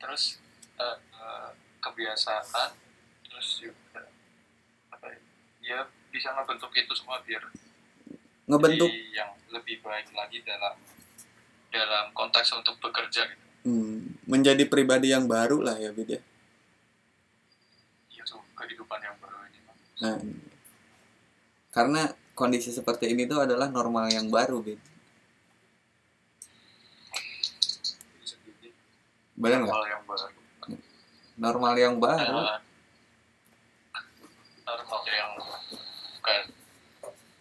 Terus eh, eh, kebiasaan terus juga apa ya, bisa ngebentuk itu semua biar ngebentuk? jadi yang lebih baik lagi dalam dalam konteks untuk bekerja gitu. Hmm, menjadi pribadi yang baru lah ya Bid ya? Ya tuh kehidupan yang baru ini. Nah, karena kondisi seperti ini tuh adalah normal yang baru Bid Bisa jadi benar nggak hal yang baru normal yang baru Eh, normal yang bukan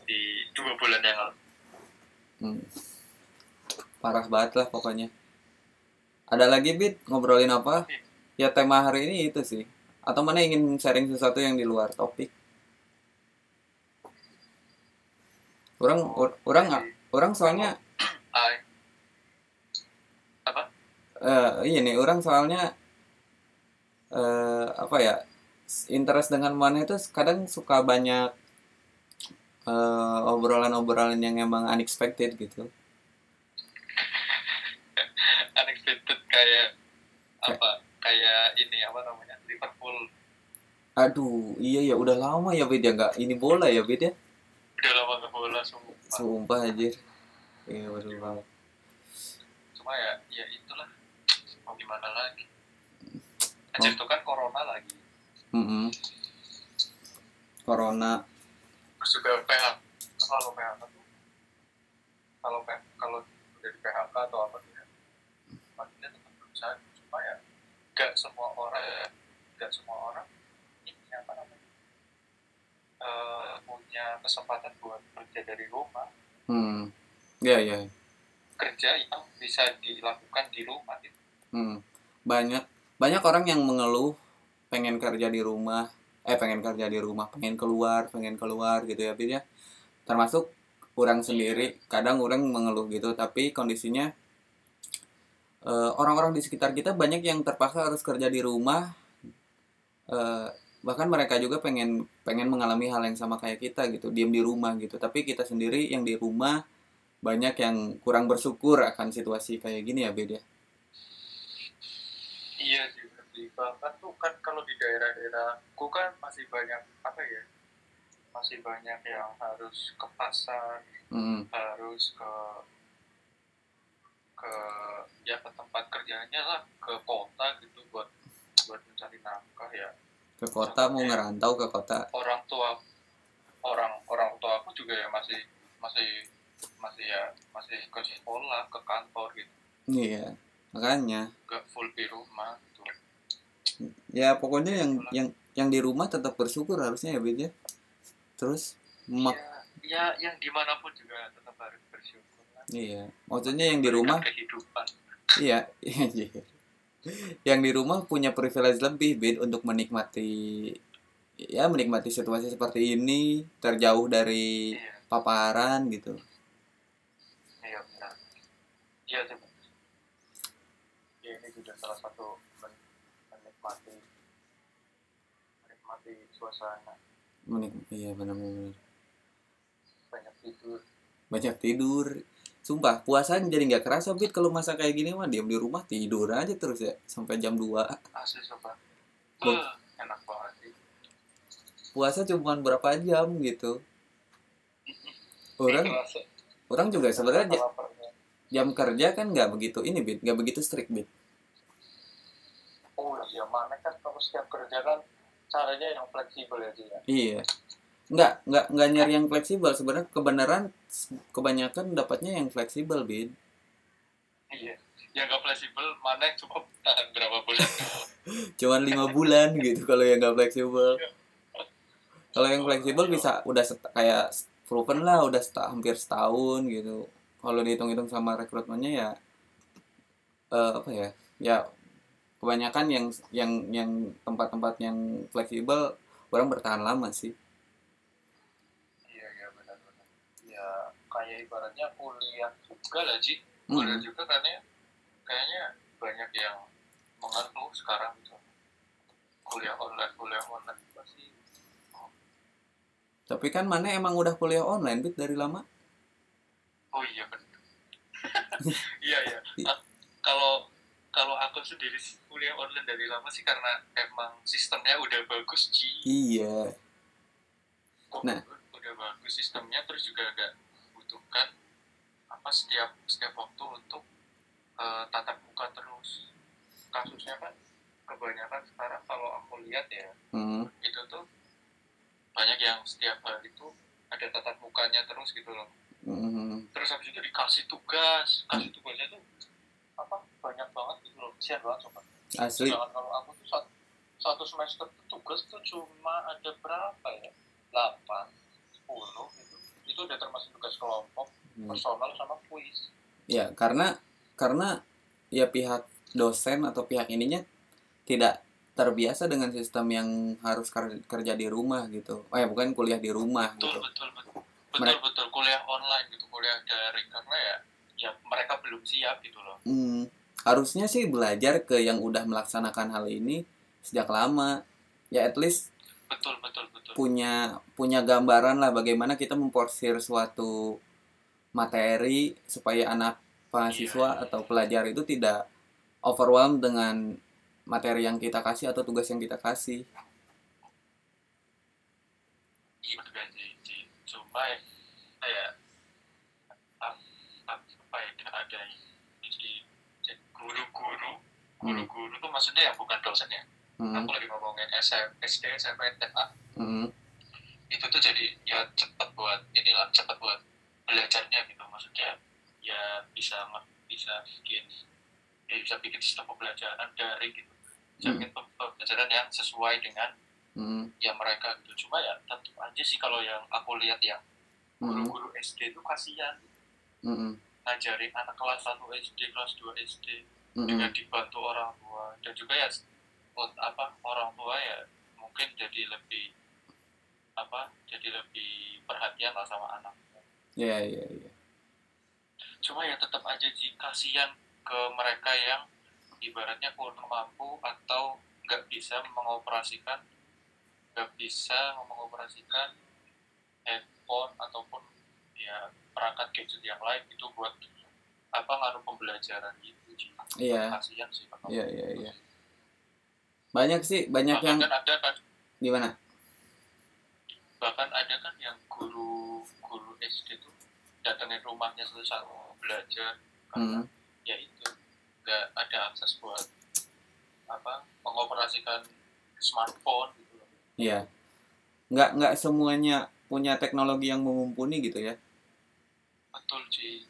di dua bulan yang lalu Hmm. Parah banget lah pokoknya. Ada lagi Bit ngobrolin apa? Ya tema hari ini itu sih. Atau mana ingin sharing sesuatu yang di luar topik? Orang or- orang orang soalnya Apa eh iya nih orang soalnya eh apa ya interest dengan mana itu kadang suka banyak eh, obrolan-obrolan yang emang unexpected gitu. unexpected kayak apa kayak ini apa namanya Liverpool Aduh, iya ya udah lama ya Bid ya nggak ini bola ya Bid ya. udah lama ke bola semua Sumpah anjir. Iya waduh banget. cuma ya ya itulah gimana lagi aja itu kan corona lagi Mm-mm. Corona. terus juga PHK kalau PHK tuh kalau PHK kalau udah di PHK atau apa tuh ya maksudnya tetap berusaha cuma ya gak semua orang gak semua orang ini apa namanya eh, punya kesempatan buat kerja dari rumah Hmm. Ya ya. kerja yang bisa dilakukan di rumah gitu. Hmm. Banyak banyak orang yang mengeluh pengen kerja di rumah, eh pengen kerja di rumah, pengen keluar, pengen keluar gitu ya Bid ya. Termasuk orang sendiri, kadang orang mengeluh gitu, tapi kondisinya eh, orang-orang di sekitar kita banyak yang terpaksa harus kerja di rumah. eh, bahkan mereka juga pengen pengen mengalami hal yang sama kayak kita gitu, diam di rumah gitu. Tapi kita sendiri yang di rumah banyak yang kurang bersyukur akan situasi kayak gini ya beda. Iya sih berarti bahkan tuh kan kalau di daerah-daerahku kan masih banyak apa ya masih banyak yang harus ke pasar Hmm. harus ke ke ya ke tempat kerjanya lah ke kota gitu buat buat mencari nafkah ya Ke kota mau ngerantau ke kota. orang tua orang orang tua aku juga ya masih masih masih ya masih ke sekolah ke kantor gitu iya makanya. Gak full di rumah gitu ya pokoknya yang yang yang di rumah tetap bersyukur harusnya ya Bid ya. Terus mak ya, ya yang di mana pun juga tetap harus bersyukur lah. iya maksudnya yang di rumah kehidupan. Iya iya yang di rumah punya privilege lebih Bid untuk menikmati ya menikmati situasi seperti ini terjauh dari iya. paparan gitu. Iya benar. Iya sih Bang. ya ini juga salah satu men- menikmati menikmati suasana. Menik iya benar-benar banyak tidur. Banyak tidur. Sumpah puasa jadi nggak kerasa Bid kalau masa kayak gini mah diam di rumah tidur aja terus ya sampai jam 2 asli Bang. Beuh, enak banget sih. Puasa cuma berapa jam gitu? Orang Kerasa. orang juga sebenarnya jam kerja kan nggak begitu ini bit nggak begitu strict bit oh iya mana kan kalau setiap kerja kan caranya yang fleksibel ya Ji, ya. Iya. Nggak nggak nggak nyari yang fleksibel. Sebenarnya kebenaran kebanyakan dapatnya yang fleksibel bit iya. Yang gak fleksibel mana yang cuma tahan berapa bulan? Cuman lima bulan gitu kalau yang nggak fleksibel. Kalau yang fleksibel bisa udah set- kayak proven lah udah seta- hampir setahun gitu. Kalau dihitung-hitung sama rekrutmennya ya eh, apa ya ya kebanyakan yang yang yang tempat-tempat yang fleksibel orang bertahan lama sih. Iya iya benar benar. Ya kayak ibaratnya kuliah juga lah Ji. Mm. kuliah juga kan ya. Kayaknya banyak yang mengeluh sekarang gitu kuliah online kuliah online pasti. Tapi kan mana emang udah kuliah online bit dari lama? Oh iya benar. Iya iya. Ah, kalau kalau aku sendiri kuliah online dari lama sih karena emang sistemnya udah bagus Ji iya Kok Nah. udah bagus sistemnya terus juga agak butuhkan apa setiap setiap waktu untuk eh, tatap muka terus kasusnya kan kebanyakan sekarang kalau aku lihat ya Hmm. itu tuh banyak yang setiap hari itu ada tatap mukanya terus gitu loh Hmm. terus habis itu dikasih tugas kasih tugasnya tuh apa banyak banget gitu loh kesian banget coba asli Jangan kalau aku tuh satu, satu semester tuh tugas tuh cuma ada berapa ya? 8, 10 gitu. Itu udah termasuk tugas kelompok, Hmm. personal sama kuis. ya karena karena ya pihak dosen atau pihak ininya tidak terbiasa dengan sistem yang harus ker- kerja di rumah gitu oh ya bukan kuliah di rumah Betul, gitu betul, betul. Betul, Mereka- betul. Kuliah online gitu, kuliah daring. Karena ya, ya mereka belum siap gitu loh. Hmm, harusnya sih belajar ke yang udah melaksanakan hal ini sejak lama ya at least Betul, betul, betul. punya punya gambaran lah bagaimana kita memporsir suatu materi supaya anak mahasiswa Iya. atau pelajar itu tidak overwhelmed dengan materi yang kita kasih atau tugas yang kita kasih. Iya. Cuma ya ap- ap- apa ya, ada di di guru-guru, tuh maksudnya yang bukan dosen ya. Hmm, aku lagi ngomongin SM, SD, SMP, SMA hmm, itu tuh jadi ya cepet buat inilah cepet buat belajarnya gitu. Maksudnya ya bisa bisa bikin ya bisa bikin sistem pembelajaran daring gitu. Bisa Hmm. bikin pembelajaran yang sesuai dengan hmm, ya mereka gitu. Cuma ya tentu aja sih kalau yang aku lihat yang hmm, guru-guru SD itu kasihan. Hmm, ngajarin anak kelas 1 SD kelas 2 SD hmm, dengan dibantu orang tua. Dan juga ya apa orang tua ya mungkin jadi lebih apa jadi lebih perhatian lah sama anak ya ya ya. cuma ya tetap aja sih kasihan ke mereka yang ibaratnya kurang mampu atau nggak bisa mengoperasikan nggak bisa mengoperasikan handphone ataupun ya perangkat gadget yang lain itu buat apa nganu pembelajaran gitu Iya. Iya, iya, iya. Banyak sih, banyak bahkan yang kan ada kan gimana? bahkan ada kan yang guru guru SD tuh datengin rumahnya satu-satu belajar karena Hmm. ya itu nggak ada akses buat apa mengoperasikan smartphone gitu loh Iya. Nggak nggak semuanya punya teknologi yang mumpuni gitu ya. betul sih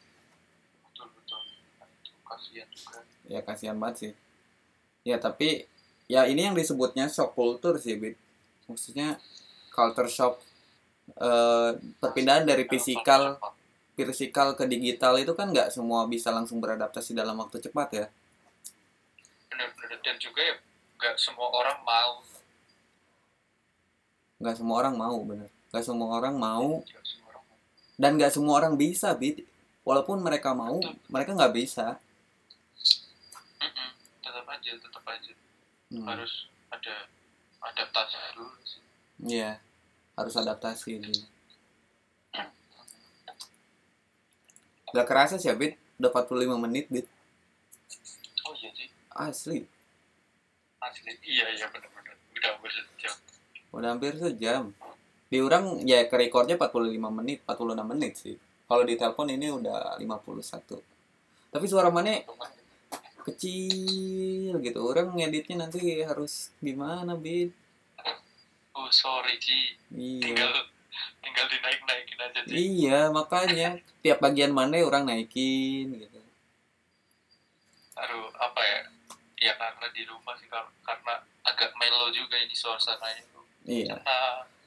betul betul Nah, itu kasihan juga ya kasihan banget sih. Ya tapi ya ini yang disebutnya shock culture sih Bit. maksudnya culture shock eh, perpindahan dari fisikal fisikal ke digital itu kan nggak semua bisa langsung beradaptasi dalam waktu cepat ya. Benar-benar dan juga ya nggak semua orang mau. Nggak semua orang mau bener. Nggak semua orang mau. Dan nggak semua orang bisa Bit. walaupun mereka mau mereka nggak bisa aja tetap aja Hmm, harus ada adaptasi dulu sih iya harus adaptasi gitu. Gak kerasa sih ya, Bit. Udah 45 menit, Bit. oh iya sih Asli. asli iya iya benar-benar udah hampir sejam Udah hampir sejam. Di orang ya ke recordnya 45 menit, 46 menit sih. Kalau di telepon ini udah 51. Tapi suara mana kecil gitu. Orang ngeditnya nanti harus gimana, Bit? oh sorry tinggal Iya. tinggal dinaik naikin aja Ci Iya, makanya tiap bagian mana orang naikin gitu. aduh apa ya ya karena di rumah sih kar- karena agak melo juga ini suasananya tuh Iya,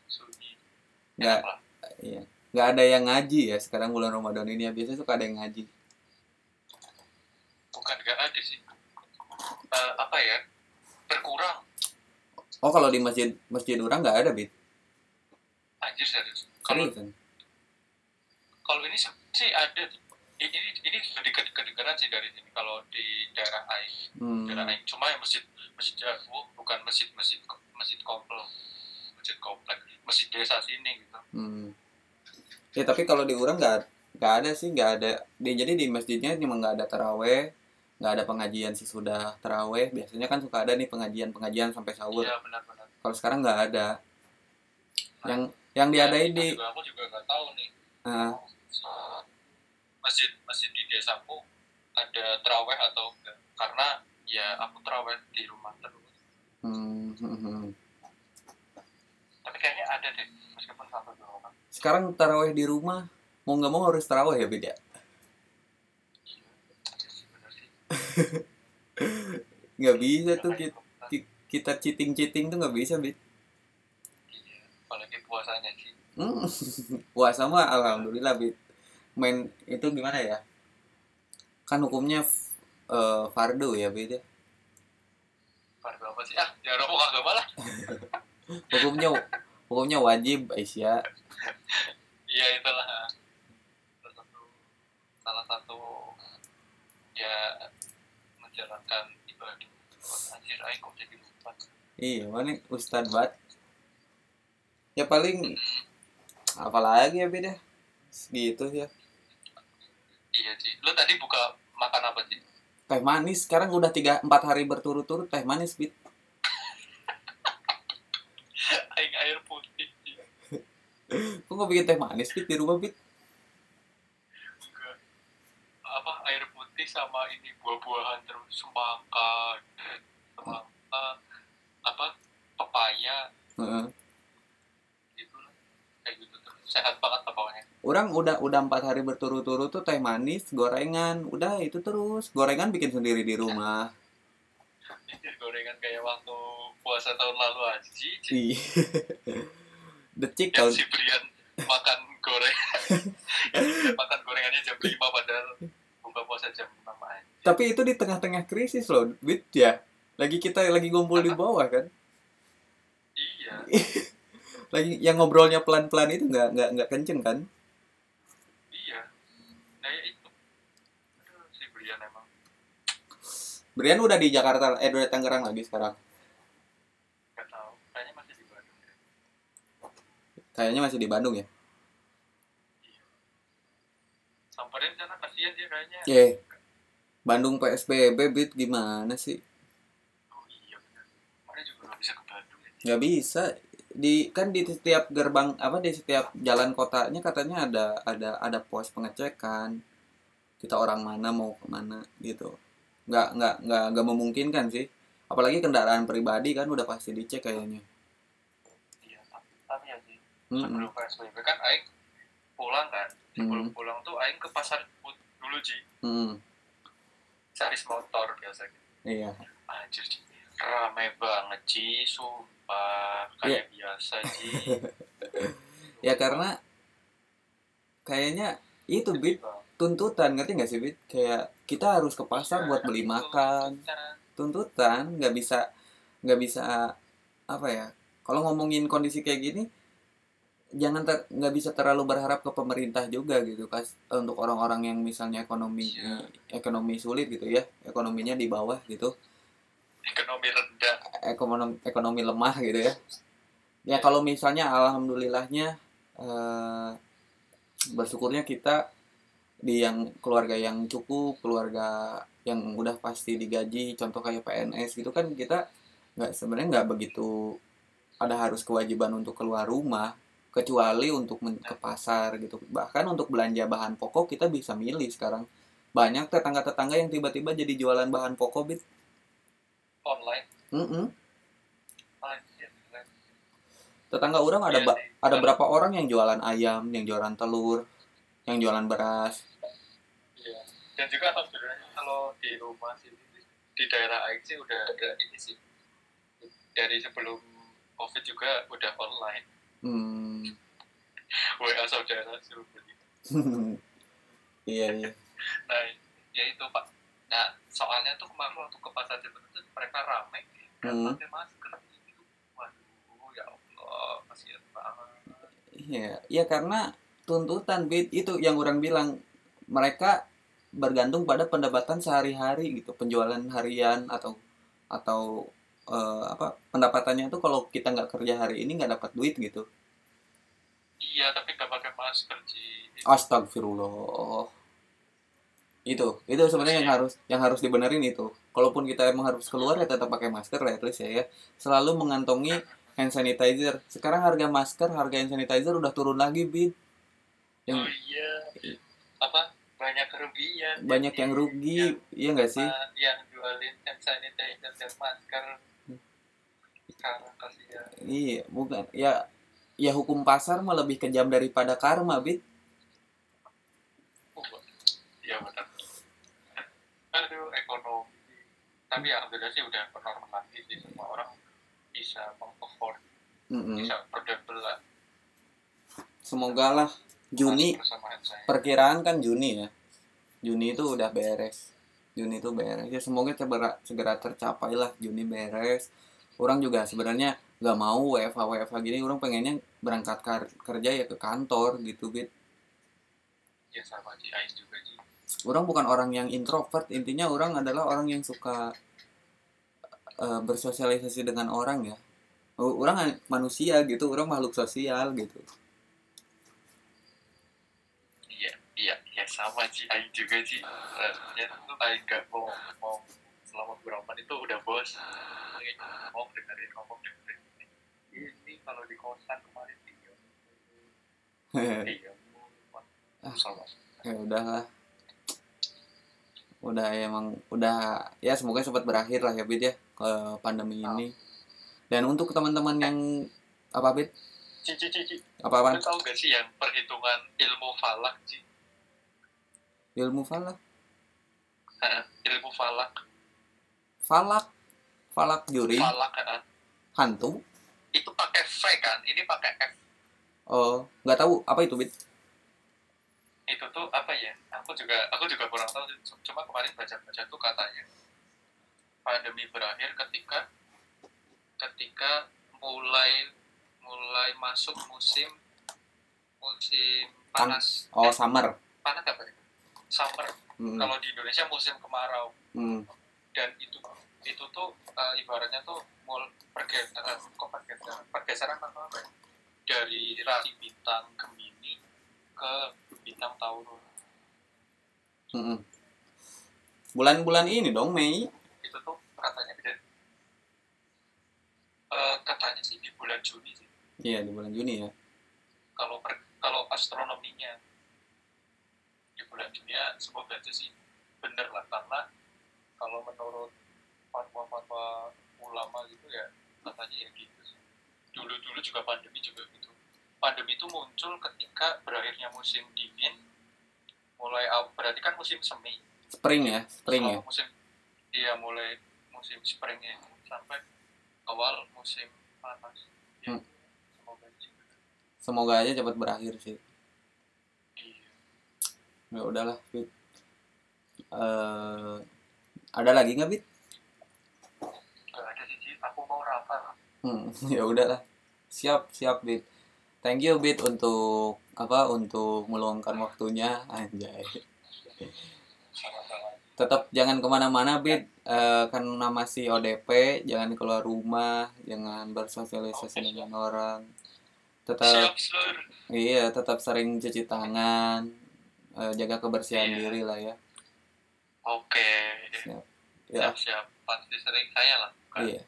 sunyi nggak iya. Nggak ada yang ngaji ya sekarang bulan Ramadan ini ya. Biasanya suka ada yang ngaji. Bukan gak ada sih. Eh, apa ya? Berkurang. Oh, kalau di masjid masjid orang nggak ada, Bit. anjir serius. Kalau kan? kalau ini sih ada. Ini ini ini sedikit kedengaran sih dari sini kalau di daerah Aing Hmm. daerah Aing cuma yang masjid masjid Jawa bukan masjid masjid masjid komplek. Masjid komplek. Masjid desa sini gitu. Hmm. Ya tapi kalau di orang nggak nggak ada sih nggak ada. Di, jadi di masjidnya cuma nggak ada taraweh, nggak ada pengajian sih sudah taraweh. Biasanya kan suka ada nih pengajian pengajian sampai sahur. iya Kalau sekarang nggak ada. Yang yang diadain Nah, di juga aku juga nggak tahu nih ah, masjid masjid di desaku ada teraweh atau enggak karena ya aku teraweh di rumah terus hmm, hmm, hmm. tapi kayaknya ada deh meskipun satu dua orang Sekarang taraweh di rumah mau nggak mau harus taraweh ya beda. Sih. Nggak bisa tuh kita, kita cheating cheating tuh nggak bisa bit. apalagi puasanya sih Hmm. Puasa mah alhamdulillah bit. Main itu gimana ya? Kan hukumnya eh, fardu ya beda. Fardu apa sih ah jangan ngomong agama lah Hukumnya hukumnya wajib Aisyah. iya itulah salah satu salah satu ya menjalankan ibadah anjir aing kok jadi lupa Iya, mana Ustadz bat. Ya paling Hmm, apalagi ya beda. Gitu ya. iya sih lu tadi buka makan apa sih Teh manis sekarang udah tiga empat hari berturut-turut teh manis bit. aing air putih. Kok nggak bikin teh manis bit di rumah bit? Enggak. apa air putih sama ini buah-buahan terus semangka semangka apa pepaya Heeh. gitu lah kayak gitu terus sehat banget pokoknya Orang udah udah empat hari berturut-turut tuh teh manis, gorengan, udah itu terus. Gorengan bikin sendiri di rumah. Ini gorengan kayak waktu puasa tahun lalu aja sih Ih. Decik tahun si Brian makan goreng makan gorengannya jam 5 padahal buka puasa jam 6 aja Tapi itu di tengah-tengah krisis loh, bit ya. Lagi kita lagi ngumpul di bawah kan. iya Lagi yang ngobrolnya pelan-pelan itu nggak nggak nggak kenceng kan? iya nah ya itu Aduh, si Brian emang Brian udah di Jakarta, eh udah di Tangerang lagi sekarang. gak tahu kayaknya masih di Bandung. Kayaknya masih di Bandung ya. Kasihan dia kayaknya Ye. Bandung PSBB bit gimana sih? oh iya benar mana juga gak bisa ke Bandung ya Nggak bisa. Di kan di setiap gerbang apa di setiap jalan kotanya katanya ada ada ada pos pengecekan. Kita orang mana mau ke mana gitu. Nggak nggak nggak nggak memungkinkan sih. Apalagi kendaraan pribadi kan udah pasti dicek kayaknya. iya tapi, tapi ya sih sebelum PSBB kan Aing pulang kan sebelum pulang tuh aing ke pasar dulu ji. Hmm. cari motor biasa gitu Iya. anjir Ji. rame banget Ji. Sumpah kayak biasa Ji. Ya karena kayaknya itu bit. tuntutan ngerti nggak sih bit? Kayak kita harus ke pasar buat beli makan. Tuntutan nggak bisa nggak bisa apa ya kalau ngomongin kondisi kayak gini jangan ter- nggak bisa terlalu berharap ke pemerintah juga gitu kas untuk orang-orang yang misalnya ekonomi Iya. ekonomi sulit gitu ya ekonominya di bawah gitu. Ekonomi rendah. Ekonomi ekonomi lemah gitu ya. Ya kalau misalnya alhamdulillahnya eh, bersyukurnya kita di yang keluarga yang cukup keluarga yang udah pasti digaji contoh kayak PNS gitu kan kita nggak sebenarnya nggak begitu ada harus kewajiban untuk keluar rumah kecuali untuk ke pasar gitu. Bahkan untuk belanja bahan pokok kita bisa milih sekarang. Banyak tetangga-tetangga yang tiba-tiba jadi jualan bahan pokok bit. Online? Anjir keren. tetangga orang ada Iya ba- ada berapa orang yang jualan ayam yang jualan telur yang jualan beras? Iya. Dan juga alhamdulillah kalau di rumah sih di daerah sih udah ada ini sih. Dari sebelum covid juga udah online hmm. WA saudara suruh beli. iya iya Nah ya itu pak. Nah soalnya tuh kemarin waktu ke pasar Jember itu mereka rame kan Hmm. pakai masker gitu. Waduh ya Allah kasihan banget. iya iya karena tuntutan bit itu yang orang bilang mereka bergantung pada pendapatan sehari-hari gitu penjualan harian atau atau eh, apa pendapatannya tuh kalau kita nggak kerja hari ini nggak dapat duit gitu Iya tapi nggak pakai masker sih. Astagfirullah. Itu, itu sebenarnya yang harus yang harus dibenerin itu. Kalaupun kita emang harus keluar ya tetap pakai masker lah at least ya, ya. Selalu mengantongi hand sanitizer. Sekarang harga masker, harga hand sanitizer udah turun lagi, Bid. Yang Oh iya. Apa banyak kerugian. banyak yang rugi, iya nggak sih? Yang jualin hand sanitizer dan masker sekarang kasihan Iya, bukan. Ya ya hukum pasar mah lebih kejam daripada karma, Bid. uh, iya benar. Aduh ekonomi. Tapi alhamdulillah sih udah normal lagi sih. Semua orang bisa mengafford Mm-mm. bisa affordable lah. Semoga lah Juni saya perkiraan kan Juni ya. Juni itu udah beres. Juni itu beres. Ya semoga segera segera tercapai lah. Juni beres orang juga sebenarnya nggak mau WFH WFH gini orang pengennya berangkat kar- kerja ya ke kantor gitu bit. Ya sama sih Ais juga sih orang bukan orang yang introvert intinya orang adalah orang yang suka eh, bersosialisasi dengan orang ya. Orang manusia gitu orang makhluk sosial gitu. Iya iya iya sama sih Ais juga sih rasanya tuh Ais gak mau mau selama beberapa menit itu udah bos ngomong dengerin ngomong dengerin ini. Kalau di kosan kemarin iya iya Ah. ya udahlah udah emang udah ya semoga cepat berakhir lah ya Bid ya ke pandemi ini. Dan untuk teman-teman yang apa Bid cici cici apa apa tahu gak sih yang perhitungan ilmu falak sih? ilmu falak? Hah, ilmu falak, falak falak juri falak hah. hantu itu pakai V kan? Ini pakai F. oh nggak tahu apa itu Bid Itu tuh apa ya? Aku juga aku juga kurang tahu. Cuma kemarin baca-baca tuh katanya pandemi berakhir ketika ketika mulai mulai masuk musim musim panas. oh Eh, summer panas apa ya? Summer. hmm. Kalau di Indonesia musim kemarau. hmm. Dan itu itu tuh eh, ibaratnya tuh mul pergeseran kok pergeseran pergeseran apa? Apa dari rasi bintang Gemini ke bintang Taurus. Hmm. bulan-bulan ini dong Mei. Itu tuh katanya beda. Eh, katanya sih di bulan Juni sih. Iya di bulan Juni ya. Kalau per, kalau astronominya di bulan Juni ya semoga aja sih bener lah karena kalau menurut fatwa-fatwa ulama gitu ya katanya ya gitu sih. Dulu-dulu juga pandemi juga gitu. Pandemi itu muncul ketika berakhirnya musim dingin mulai berarti kan musim semi. Spring ya spring ya? musim iya mulai musim spring ya sampai awal musim panas. Ya, Hmm. semoga sih semoga aja cepat berakhir sih. Iya. Ya udahlah Bit Eh, ada lagi nggak Bit Gak ada sih aku mau rafa Hmm, ya udahlah. Siap, siap, Bit. Thank you, Bit, untuk apa? Untuk meluangkan waktunya, anjay. Tetap jangan ke mana-mana, Bit. Eh, karena masih ODP, jangan keluar rumah, jangan bersosialisasi Oke, dengan orang. Tetap, iya, tetap sering cuci tangan, eh, jaga kebersihan Iya. diri lah ya. Oke Siap. Ya, siap siap pasti sering saya lah kan iya.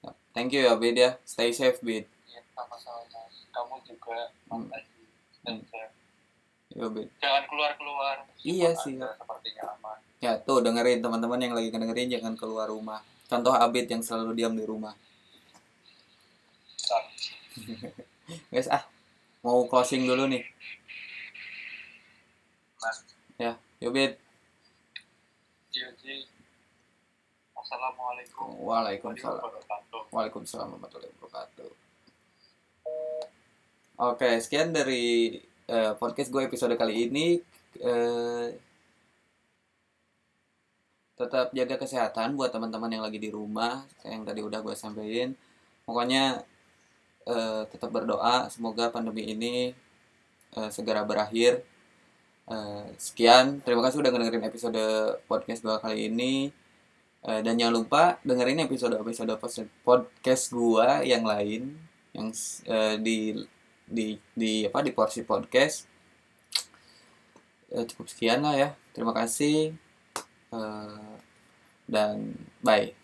Siap. Thank you ya, Bit ya. Stay safe, Bit. Iya, sama-sama kamu juga Hmm. makasih Hmm. Saya- Yo, Bit. jangan keluar keluar Iya sih, ya. sepertinya aman Ya tuh dengerin teman-teman yang lagi dengerin jangan keluar rumah. Contoh Abid yang selalu diam di rumah. Guys ah mau closing dulu nih. Nah. Ya, yuk Bid. Iya. Assalamualaikum Waalaikumsalam. Waalaikumsalam warahmatullahi wabarakatuh. Oke, sekian dari eh, podcast gue episode kali ini. Eh, tetap jaga kesehatan buat teman-teman yang lagi di rumah, kayak yang tadi udah gue sampaikan. Pokoknya eh, tetap berdoa semoga pandemi ini eh, segera berakhir. Eh, sekian, terima kasih udah dengerin episode podcast gue kali ini. Eh, dan jangan lupa dengerin episode-episode podcast gua yang lain yang eh, di di di apa di porsi podcast. Cukup sekian lah ya. Terima kasih. Eh, dan bye.